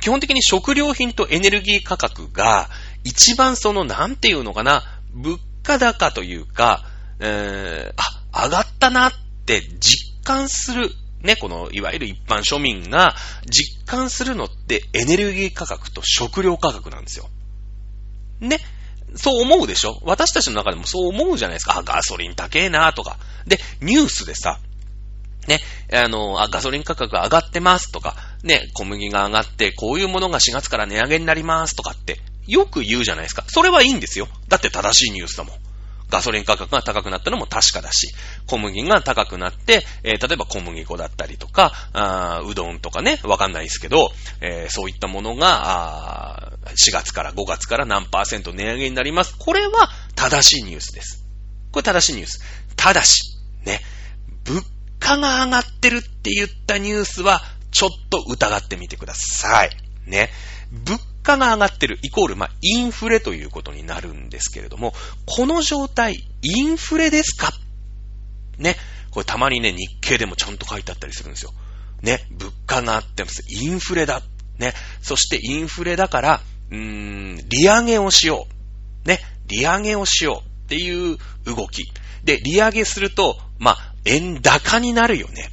Speaker 1: 基本的に食料品とエネルギー価格が一番その、なんていうのかな、物価高というか、えー、あ、上がったなって実感する、ね、この、いわゆる一般庶民が実感するのってエネルギー価格と食料価格なんですよ。ね。そう思うでしょ？私たちの中でもそう思うじゃないですか。あ、ガソリン高えなとか。で、ニュースでさ、ね、あの、あ、ガソリン価格上がってますとか、ね、小麦が上がって、こういうものが4月から値上げになりますとかって、よく言うじゃないですか。それはいいんですよ。だって正しいニュースだもん。ガソリン価格が高くなったのも確かだし、小麦が高くなって、えー、例えば小麦粉だったりとか、あうどんとかね、わかんないですけど、えー、そういったものが、4月から5月から何パーセント値上げになります。これは正しいニュースです。これ正しいニュース。ただし、ね、物価が上がってるって言ったニュースは、ちょっと疑ってみてください。ね。物価が上がってる、イコール、まあ、インフレということになるんですけれども、この状態、インフレですか？ね。これたまにね、日経でもちゃんと書いてあったりするんですよ。ね。物価があってます。インフレだ。ね。そしてインフレだから、うーん、利上げをしよう。ね。利上げをしようっていう動き。で、利上げすると、まあ、円高になるよね。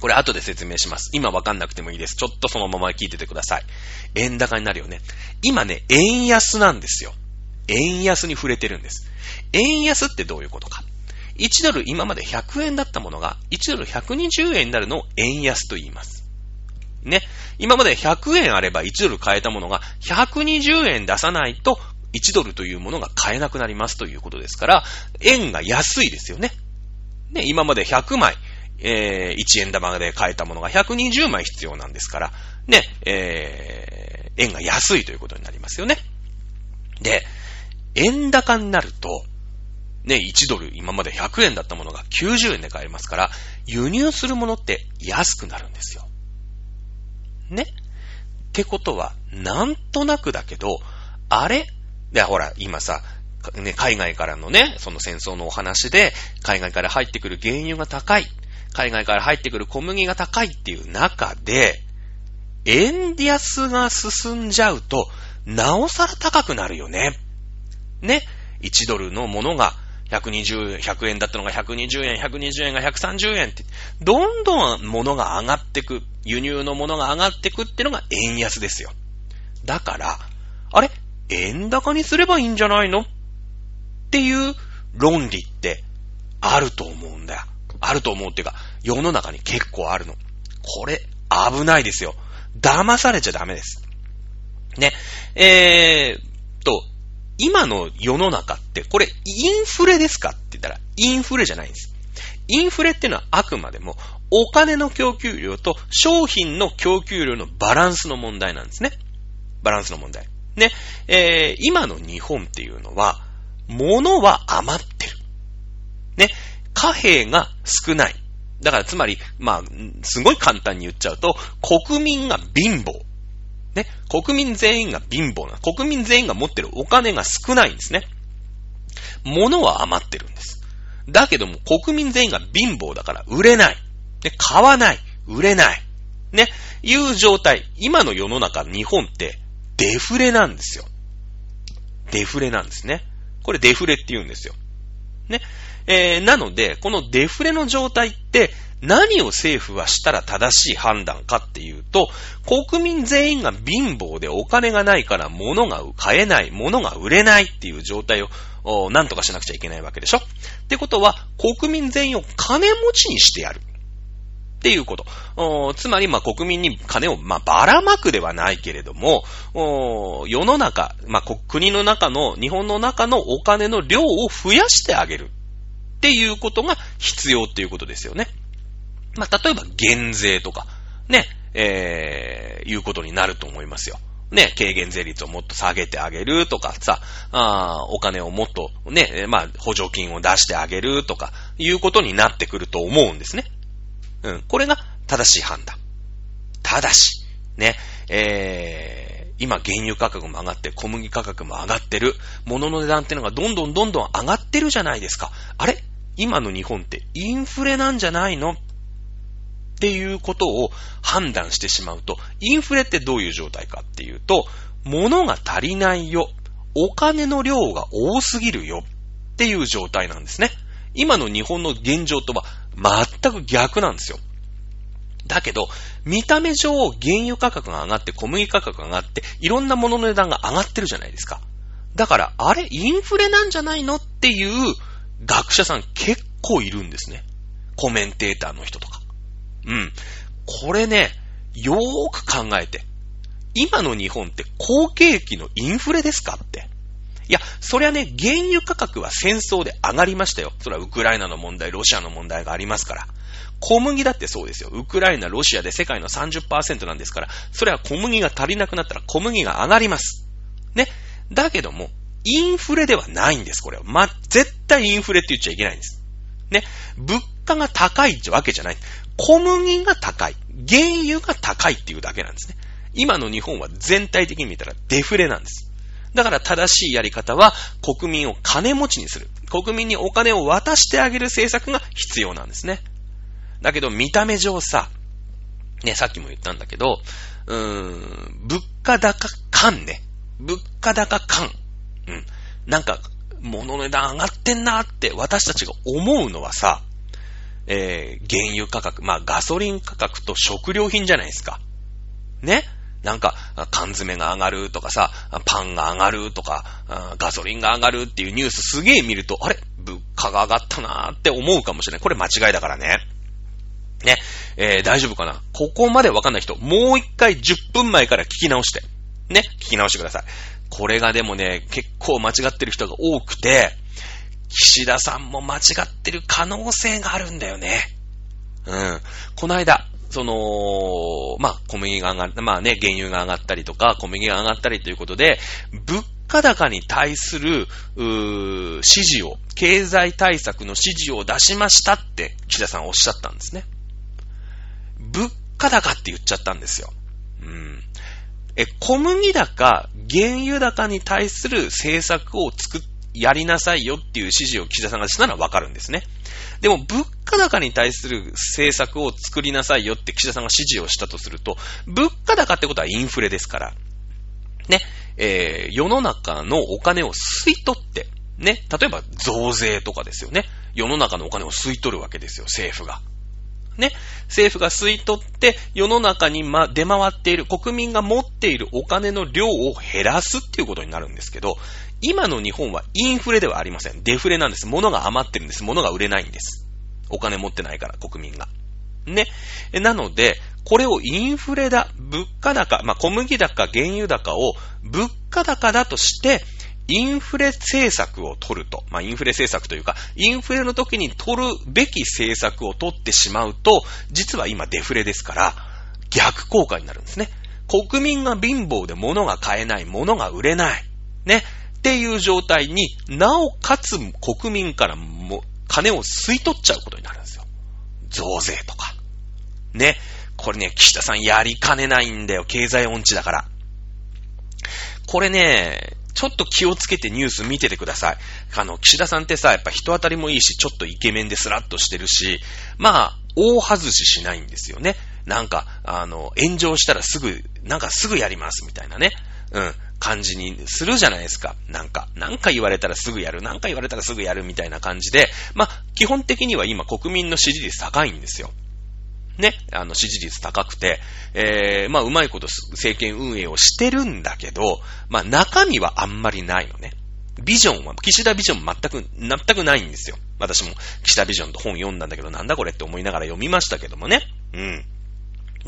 Speaker 1: これ後で説明します。今わかんなくてもいいです。ちょっとそのまま聞いててください。円高になるよね。今ね、円安なんですよ。円安に触れてるんです。円安ってどういうことか。1ドル今まで100円だったものが1ドル120円になるのを円安と言います。ね。今まで100円あれば1ドル買えたものが120円出さないと1ドルというものが買えなくなりますということですから、円が安いですよね。ね、今まで100枚、えー、1円玉で買えたものが120枚必要なんですから、ね、えー、円が安いということになりますよね。で、円高になると、ね、1ドル今まで100円だったものが90円で買えますから、輸入するものって安くなるんですよ。ねってことは、なんとなくだけど、あれ？で、ほら、今さ、ね、海外からのね、その戦争のお話で、海外から入ってくる原油が高い、海外から入ってくる小麦が高いっていう中で、円安が進んじゃうと、なおさら高くなるよね。ね。1ドルのものが120、100円だったのが120円、120円が130円って、どんどん物が上がってく、輸入のものが上がってくってのが円安ですよ。だから、あれ？円高にすればいいんじゃないの？っていう論理ってあると思うんだよ。あると思うっていうか、世の中に結構あるの。これ、危ないですよ。騙されちゃダメです。ね。えーと、今の世の中って、これ、インフレですかって言ったら、インフレじゃないんです。インフレっていうのはあくまでも、お金の供給量と商品の供給量のバランスの問題なんですね。バランスの問題。ね。えー、今の日本っていうのは、物は余ってる。ね。貨幣が少ない。だからつまり、まあ、すごい簡単に言っちゃうと、国民が貧乏。ね。国民全員が貧乏な。国民全員が持ってるお金が少ないんですね。物は余ってるんです。だけども、国民全員が貧乏だから売れない。ね、買わない。売れない。ね。いう状態。今の世の中、日本ってデフレなんですよ。デフレなんですね。これデフレって言うんですよ。ね。えー、なので、このデフレの状態って何を政府はしたら正しい判断かっていうと、国民全員が貧乏でお金がないから物が買えない、物が売れないっていう状態を、なんとかしなくちゃいけないわけでしょってことは、国民全員を金持ちにしてやる。っていうこと。つまり、国民に金を、まあ、ばらまくではないけれども、世の中、まあ、国の中の、日本の中のお金の量を増やしてあげる。っていうことが必要っていうことですよね。まあ、例えば減税とか、ね、えー、いうことになると思いますよ。ね、軽減税率をもっと下げてあげるとかさ、あお金をもっとね、まあ、補助金を出してあげるとか、いうことになってくると思うんですね。うん。これが正しい判断。ただし、ね、えー、今原油価格も上がって、小麦価格も上がってる。物の値段ってのがどんどんどんどん上がってるじゃないですか。あれ？今の日本ってインフレなんじゃないの？っていうことを判断してしまうと、インフレってどういう状態かっていうと、物が足りないよ。お金の量が多すぎるよ。っていう状態なんですね。今の日本の現状とは全く逆なんですよ。だけど、見た目上、原油価格が上がって、小麦価格が上がって、いろんなものの値段が上がってるじゃないですか。だから、あれ、インフレなんじゃないの？っていう学者さん結構いるんですね。コメンテーターの人とか。うん。これね、よーく考えて。今の日本って好景気のインフレですかって。いや、そりゃね、原油価格は戦争で上がりましたよ。それはウクライナの問題、ロシアの問題がありますから。小麦だってそうですよ。ウクライナ、ロシアで世界の30%なんですから、それは小麦が足りなくなったら小麦が上がります。ね。だけども、インフレではないんです、これは。ま、絶対インフレって言っちゃいけないんです。ね。物価が高いってわけじゃない。小麦が高い。原油が高いっていうだけなんですね。今の日本は全体的に見たらデフレなんです。だから正しいやり方は国民を金持ちにする。国民にお金を渡してあげる政策が必要なんですね。だけど見た目上さ、ね、さっきも言ったんだけど、うーん、物価高感ね。物価高感。うん。なんか、物の値段上がってんなって私たちが思うのはさ、えー、原油価格、まあガソリン価格と食料品じゃないですか。ね？なんか、缶詰が上がるとかさ、パンが上がるとか、ガソリンが上がるっていうニュースすげえ見ると、あれ？物価が上がったなーって思うかもしれない。これ間違いだからね。ね？えー、大丈夫かな？ここまでわかんない人、もう一回10分前から聞き直して。ね？聞き直してください。これがでもね、結構間違ってる人が多くて、岸田さんも間違ってる可能性があるんだよね。うん。この間、その、まあ、小麦が上がる、まあね、原油が上がったりとか、小麦が上がったりということで、物価高に対する、うー、指示を、経済対策の指示を出しましたって、岸田さんおっしゃったんですね。物価高って言っちゃったんですよ。うん。え、小麦高、原油高に対する政策を作やりなさいよっていう指示を岸田さんがしたのはわかるんですね。でも、物価高に対する政策を作りなさいよって岸田さんが指示をしたとすると、物価高ってことはインフレですから、ね、えー、世の中のお金を吸い取って、ね、例えば増税とかですよね。世の中のお金を吸い取るわけですよ、政府が。ね、政府が吸い取って世の中に、ま、出回っている、国民が持っているお金の量を減らすっていうことになるんですけど、今の日本はインフレではありません。デフレなんです。物が余ってるんです。物が売れないんです。お金持ってないから、国民が。ね。なので、これをインフレだ、物価高、まあ、小麦高、原油高を物価高だとして、インフレ政策を取ると、まあ、インフレ政策というか、インフレの時に取るべき政策を取ってしまうと、実は今デフレですから、逆効果になるんですね。国民が貧乏で物が買えない、物が売れない。ね。っていう状態になおかつ国民からも金を吸い取っちゃうことになるんですよ。増税とか。ね。これね、岸田さんやりかねないんだよ。経済音痴だから。これね、ちょっと気をつけてニュース見ててください。あの、岸田さんってさ、やっぱ人当たりもいいし、ちょっとイケメンでスラッとしてるし、まあ、大外ししないんですよね。なんか、あの、炎上したらすぐ、なんかすぐやりますみたいなね。うん。感じにするじゃないですか。なんか、なんか言われたらすぐやる、なんか言われたらすぐやるみたいな感じで、まあ、基本的には今国民の支持率高いんですよ。ね、あの支持率高くて、えー、まあ、うまいこと政権運営をしてるんだけど、まあ、中身はあんまりないのね。ビジョンは、岸田ビジョン全く、全くないんですよ。私も岸田ビジョンと本読んだんだけど、なんだこれって思いながら読みましたけどもね。うん。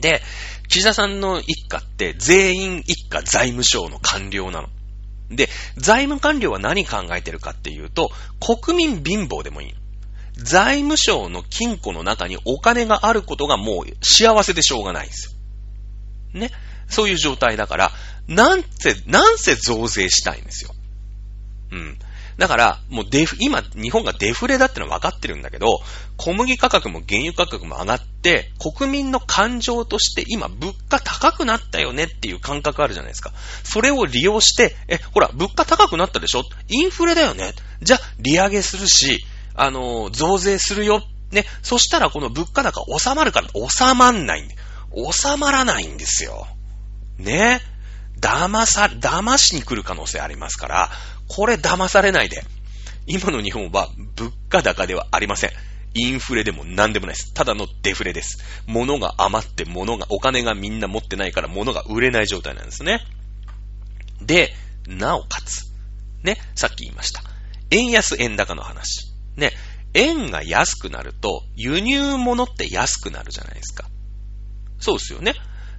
Speaker 1: で、岸田さんの一家って全員一家財務省の官僚なの。で、財務官僚は何考えてるかっていうと、国民貧乏でもいい。財務省の金庫の中にお金があることがもう幸せでしょうがないんですよ。ね。そういう状態だから、なんせ、なんせ増税したいんですよ。うん。だから、もうデフ、今、日本がデフレだってのは分かってるんだけど、小麦価格も原油価格も上がって、国民の感情として今、物価高くなったよねっていう感覚あるじゃないですか。それを利用して、え、ほら、物価高くなったでしょ？インフレだよね？じゃ、利上げするし、あの、増税するよ。ね。そしたらこの物価高収まるから、収まんない。収まらないんですよ。ね。騙さ、騙しに来る可能性ありますから、これ騙されないで。今の日本は物価高ではありません。インフレでも何でもないです。ただのデフレです。物が余って物が、お金がみんな持ってないから物が売れない状態なんですね。で、なおかつ、ね、さっき言いました。円安円高の話。ね、円が安くなると、輸入物って安くなるじゃないですか。そうですよね。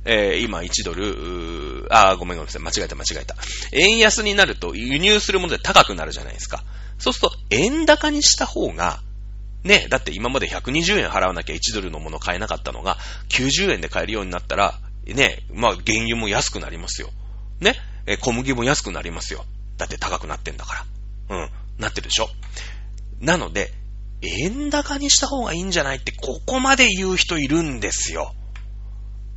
Speaker 1: えー、今1ドル、あ、ごめんごめんなさい。間違えた間違えた。円安になると輸入するもので高くなるじゃないですか。そうすると、円高にした方が、ね、だって今まで120円払わなきゃ1ドルのもの買えなかったのが、90円で買えるようになったら、ね、まあ原油も安くなりますよ。ね、小麦も安くなりますよ。だって高くなってんだから。うん、なってるでしょ。なので、円高にした方がいいんじゃないって、ここまで言う人いるんですよ。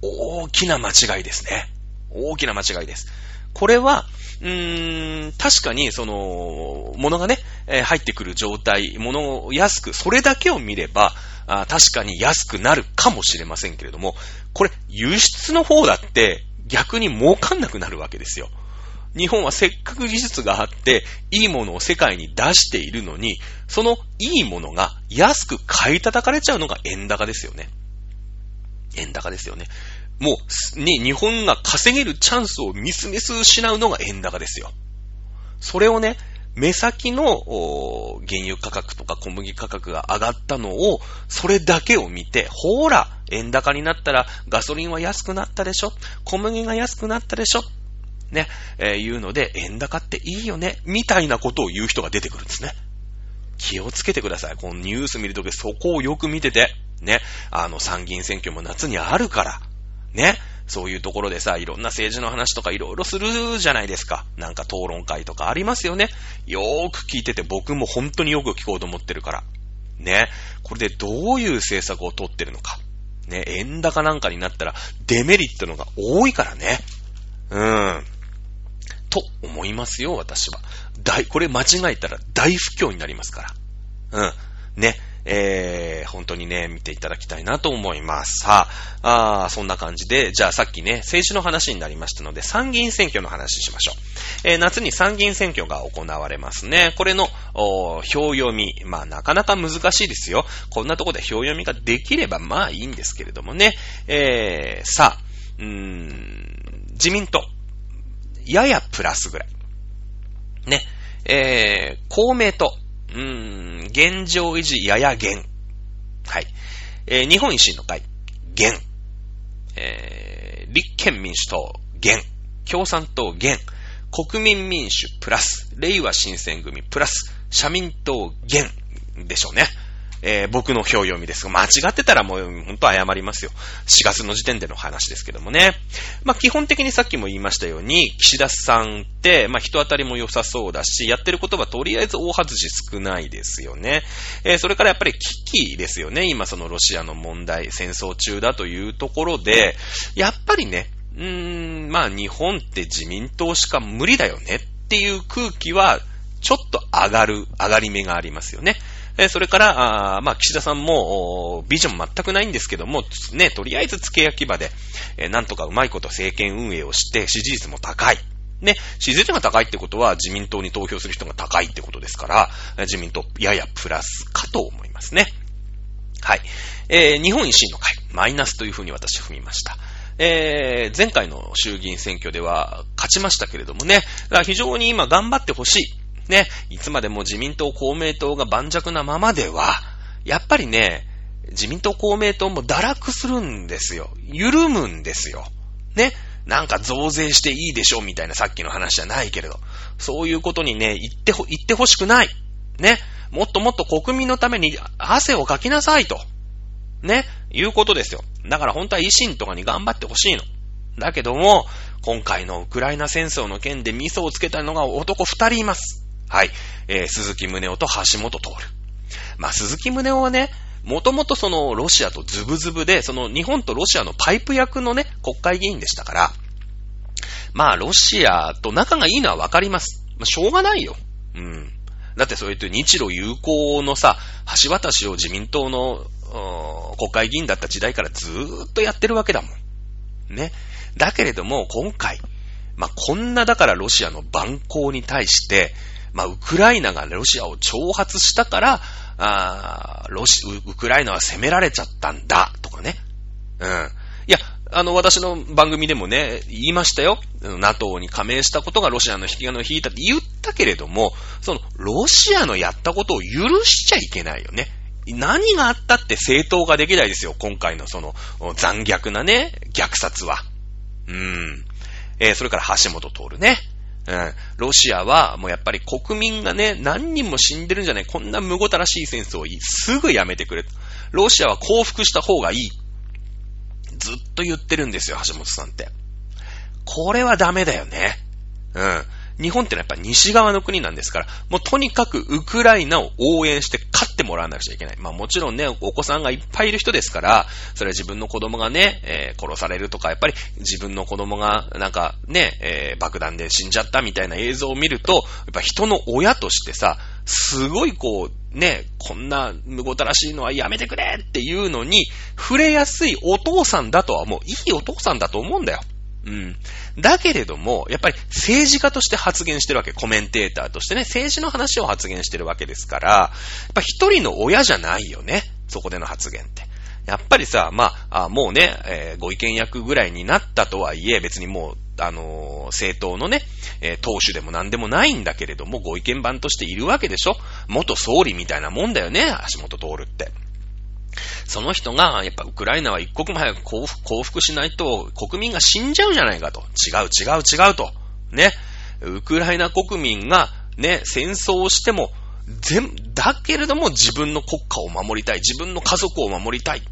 Speaker 1: 大きな間違いですね。大きな間違いです。これは、うーん、確かに、その、物がね、えー、入ってくる状態、物を安く、それだけを見ればあ、確かに安くなるかもしれませんけれども、これ、輸出の方だって逆に儲かんなくなるわけですよ。日本はせっかく技術があって、いいものを世界に出しているのに、そのいいものが安く買い叩かれちゃうのが円高ですよね。円高ですよね。もう、ね、日本が稼げるチャンスをみすみす失うのが円高ですよ。それをね、目先の原油価格とか小麦価格が上がったのを、それだけを見て、ほーら、円高になったらガソリンは安くなったでしょ？小麦が安くなったでしょ？ね、えー、言うので、円高っていいよね、みたいなことを言う人が出てくるんですね。気をつけてください。このニュース見るとき、そこをよく見てて、ね、あの参議院選挙も夏にあるから、ね、そういうところでさ、いろんな政治の話とかいろいろするじゃないですか。なんか討論会とかありますよね。よーく聞いてて僕も本当によく聞こうと思ってるから。ね。これでどういう政策を取ってるのか。ね。円高なんかになったらデメリットのが多いからね。うん。と思いますよ、私は。大、これ間違えたら大不況になりますから。うん。ね。えー、本当にね、見ていただきたいなと思います。さあ、あそんな感じで、じゃあさっきね、政治の話になりましたので、参議院選挙の話しましょう。えー、夏に参議院選挙が行われますね。これの、票読み。まあ、なかなか難しいですよ。こんなとこで票読みができれば、まあいいんですけれどもね。えー、さあ、うーん、自民党。ややプラスぐらい。ね。えー、公明党。うーん、現状維持やや減。はい。えー、日本維新の会、減。えー、立憲民主党、減。共産党、減。国民民主、プラス。令和新選組、プラス。社民党、減。でしょうね。えー、僕の表読みですが、間違ってたらもう、ほんと謝りますよ。4月の時点での話ですけどもね。まあ、基本的にさっきも言いましたように、岸田さんって、まあ、人当たりも良さそうだし、やってることはとりあえず大外し少ないですよね。えー、それからやっぱり危機ですよね。今そのロシアの問題、戦争中だというところで、やっぱりね、うーん、まあ、日本って自民党しか無理だよねっていう空気は、ちょっと上がる、上がり目がありますよね。えそれから、あまあ、岸田さんも、ビジョン全くないんですけども、ね、とりあえず付け焼き場で、えなんとかうまいこと政権運営をして、支持率も高い。ね、支持率が高いってことは自民党に投票する人が高いってことですから、自民党ややプラスかと思いますね。はい。えー、日本維新の会、マイナスというふうに私踏みました。えー、前回の衆議院選挙では勝ちましたけれどもね、非常に今頑張ってほしい。ね、いつまでも自民党、公明党が盤石なままでは、やっぱりね、自民党、公明党も堕落するんですよ。緩むんですよ。ね。なんか増税していいでしょみたいなさっきの話じゃないけれど。そういうことにね、言ってほ、言ってほしくない。ね。もっともっと国民のために汗をかきなさいと。ね。いうことですよ。だから本当は維新とかに頑張ってほしいの。だけども、今回のウクライナ戦争の件で味噌をつけたのが男二人います。はい。えー、鈴木宗男と橋本徹。まあ、鈴木宗男はね、もともとそのロシアとズブズブで、その日本とロシアのパイプ役のね、国会議員でしたから、まあ、ロシアと仲がいいのはわかります。まあ、しょうがないよ。うん。だってそう言って日露友好のさ、橋渡しを自民党の国会議員だった時代からずーっとやってるわけだもん。ね。だけれども、今回、まあ、こんなだからロシアの蛮行に対して、まあ、ウクライナがロシアを挑発したから、あロシ、ウクライナは攻められちゃったんだ、とかね。うん。いや、あの、私の番組でもね、言いましたよ。NATO に加盟したことがロシアの引き金を引いたって言ったけれども、その、ロシアのやったことを許しちゃいけないよね。何があったって正当ができないですよ。今回のその、残虐なね、虐殺は。うん。えー、それから橋本徹ね。うん。ロシアは、もうやっぱり国民がね、何人も死んでるんじゃないこんな無ごたらしい戦争をすぐやめてくれ。ロシアは降伏した方がいい。ずっと言ってるんですよ、橋本さんって。これはダメだよね。うん。日本ってのはやっぱ西側の国なんですから、もうとにかくウクライナを応援して勝ってもらわなくちゃいけない。まあもちろんね、お子さんがいっぱいいる人ですから、それは自分の子供がね、えー、殺されるとか、やっぱり自分の子供がなんかね、えー、爆弾で死んじゃったみたいな映像を見ると、やっぱ人の親としてさ、すごいこう、ね、こんな無ごたらしいのはやめてくれっていうのに、触れやすいお父さんだとはもういいお父さんだと思うんだよ。うん。だけれども、やっぱり政治家として発言してるわけ。コメンテーターとしてね、政治の話を発言してるわけですから、やっぱ一人の親じゃないよね。そこでの発言って。やっぱりさ、まあ、あもうね、えー、ご意見役ぐらいになったとはいえ、別にもう、あのー、政党のね、えー、党首でも何でもないんだけれども、ご意見番としているわけでしょ元総理みたいなもんだよね、橋本徹って。その人が、やっぱウクライナは一刻も早く降伏しないと国民が死んじゃうじゃないかと。違う違う違うと。ね。ウクライナ国民がね、戦争をしても、全、だけれども自分の国家を守りたい。自分の家族を守りたい。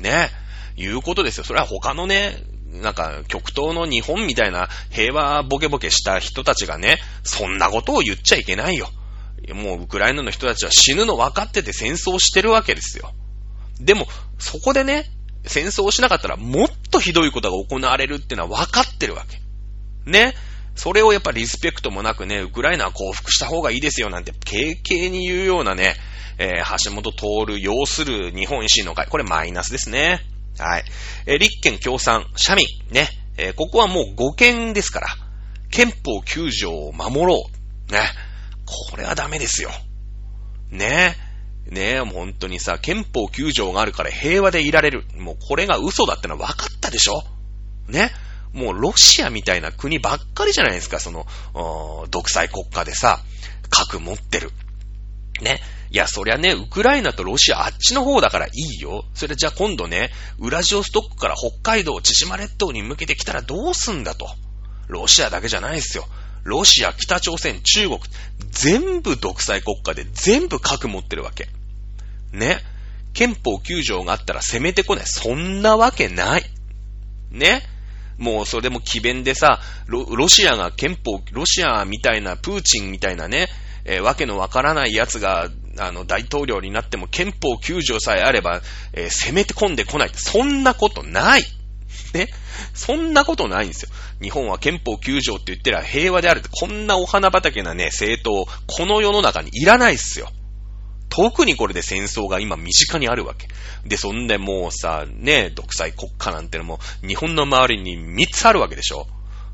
Speaker 1: ね。いうことですよ。それは他のね、なんか、極東の日本みたいな平和ボケボケした人たちがね、そんなことを言っちゃいけないよ。もうウクライナの人たちは死ぬの分かってて戦争してるわけですよ。でも、そこでね、戦争をしなかったらもっとひどいことが行われるっていうのは分かってるわけ。ね。それをやっぱリスペクトもなくね、ウクライナは降伏した方がいいですよなんて、軽々に言うようなね、えー、橋本徹要する日本維新の会。これマイナスですね。はい。えー、立憲共産、社民、ね。えー、ここはもう5権ですから、憲法9条を守ろう。ね。これはダメですよ。ね。ねえ、もう本当にさ、憲法9条があるから平和でいられる。もうこれが嘘だってのは分かったでしょ？ね？もうロシアみたいな国ばっかりじゃないですか、その、独裁国家でさ、核持ってる。ね？いや、そりゃね、ウクライナとロシアあっちの方だからいいよ。それじゃあ今度ね、ウラジオストックから北海道、千島列島に向けてきたらどうすんだと。ロシアだけじゃないですよ。ロシア、北朝鮮、中国、全部独裁国家で全部核持ってるわけ。ね。憲法9条があったら攻めてこない。そんなわけない。ね。もうそれでも奇弁でさ、ロシアが憲法、ロシアみたいな、プーチンみたいなね、えー、わけのわからない奴が、あの、大統領になっても憲法9条さえあれば、えー、攻めてこんでこない。そんなことない。ね。そんなことないんですよ。日本は憲法9条って言ってりゃ平和であるって、こんなお花畑なね、政党、この世の中にいらないっすよ。特にこれで戦争が今身近にあるわけ。で、そんでもうさ、ね、独裁国家なんてのも日本の周りに3つあるわけでしょ。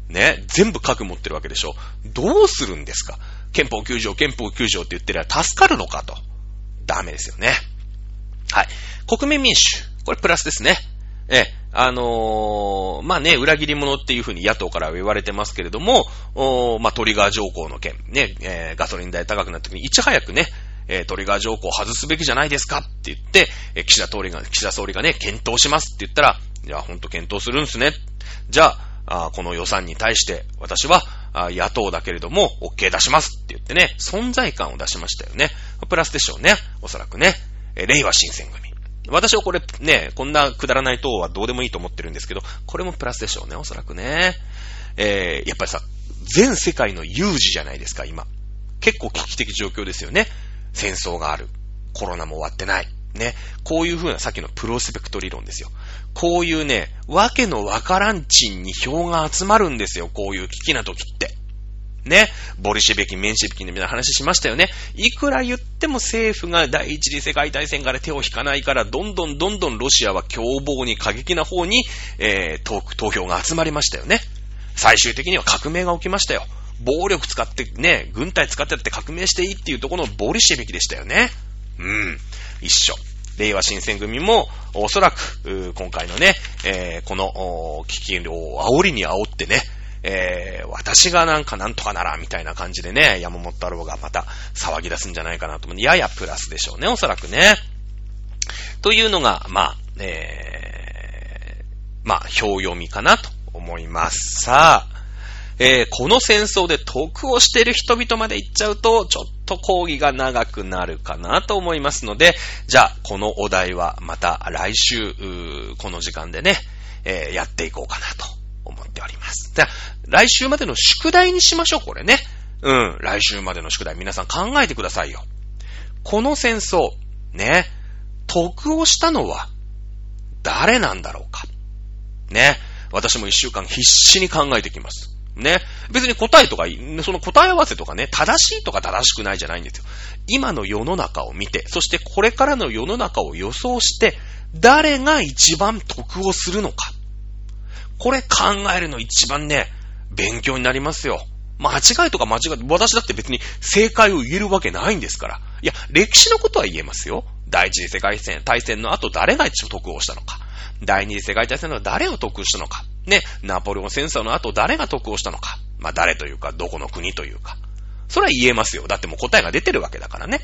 Speaker 1: ね、全部核持ってるわけでしょ。どうするんですか？憲法9条、憲法9条って言ってりゃ助かるのかと。ダメですよね。はい。国民民主。これプラスですね。ええ、あのー、まあね、裏切り者っていうふうに野党から言われてますけれども、おまあ、トリガー条項の件、ね、えー、ガソリン代高くなった時にいち早くね、えトリガー条項を外すべきじゃないですかって言って、え岸田総理が、岸田総理がね、検討しますって言ったら、いや、ほんと検討するんすね。じゃあ、あこの予算に対して、私は、あ野党だけれども、OK 出しますって言ってね、存在感を出しましたよね。プラスでしょうね。おそらくね。え令和新選組。私はこれね、こんなくだらない党はどうでもいいと思ってるんですけど、これもプラスでしょうね、おそらくね。えー、やっぱりさ、全世界の有事じゃないですか、今。結構危機的状況ですよね。戦争がある。コロナも終わってない。ね。こういう風なさっきのプロスペクト理論ですよ。こういうね、わけのわからんちんに票が集まるんですよ。こういう危機な時って。ね。ボリシェベキ、メンシェベキみたいな話しましたよね。いくら言っても政府が第一次世界大戦から手を引かないから、どんどんどんどんロシアは凶暴に過激な方に、えー、投票が集まりましたよね。最終的には革命が起きましたよ。暴力使ってね、軍隊使ってって革命していいっていうところのボリシェビキでしたよね。うん。一緒。令和新選組も、おそらく、今回のね、えー、この、危機を煽りに煽ってね、えー、私がなんかなんとかなら、みたいな感じでね、山本太郎がまた騒ぎ出すんじゃないかなと思う。ややプラスでしょうね、おそらくね。というのが、まあ、えー、まあ、表読みかなと思います。さあ、えーこの戦争で得をしている人々まで行っちゃうと、ちょっと講義が長くなるかなと思いますので、じゃあ、このお題はまた来週、この時間でね、えーやっていこうかなとます。じゃあ、来週までの宿題にしましょう、これね。うん、来週までの宿題、皆さん考えてくださいよ。この戦争、ね、得をしたのは誰なんだろうか。ね。私も一週間必死に考えてきます。ね。別に答えとか、その答え合わせとかね、正しいとか正しくないじゃないんですよ。今の世の中を見て、そしてこれからの世の中を予想して、誰が一番得をするのか。これ考えるの一番ね、勉強になりますよ。間違いとか間違い、私だって別に正解を言えるわけないんですから。いや、歴史のことは言えますよ。第一次世界戦、大戦の後誰が一番得をしたのか。第二次世界大戦の後誰を得したのか。ね、ナポレオン戦争の後誰が得をしたのか。まあ誰というか、どこの国というか。それは言えますよ。だってもう答えが出てるわけだからね。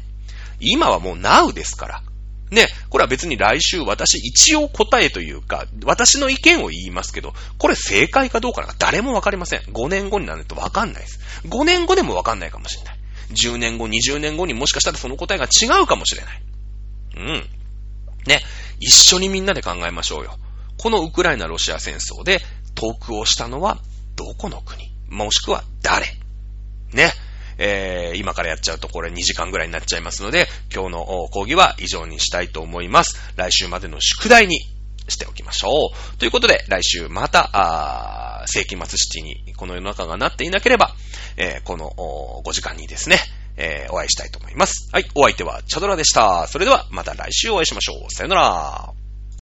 Speaker 1: 今はもう now ですから。ね、これは別に来週私一応答えというか、私の意見を言いますけど、これ正解かどうかなんか誰もわかりません。5年後になるとわかんないです。5年後でもわかんないかもしれない。10年後、20年後にもしかしたらその答えが違うかもしれない。うん。ね、一緒にみんなで考えましょうよ。このウクライナ・ロシア戦争で得をしたのはどこの国？もしくは誰？ね。えー、今からやっちゃうとこれ2時間ぐらいになっちゃいますので、今日の講義は以上にしたいと思います。来週までの宿題にしておきましょう。ということで、来週また、あ世紀末シティにこの世の中がなっていなければ、えーこの5時間にですね、えーお会いしたいと思います。はい、お相手はチャドラでした。それではまた来週お会いしましょう。さよなら。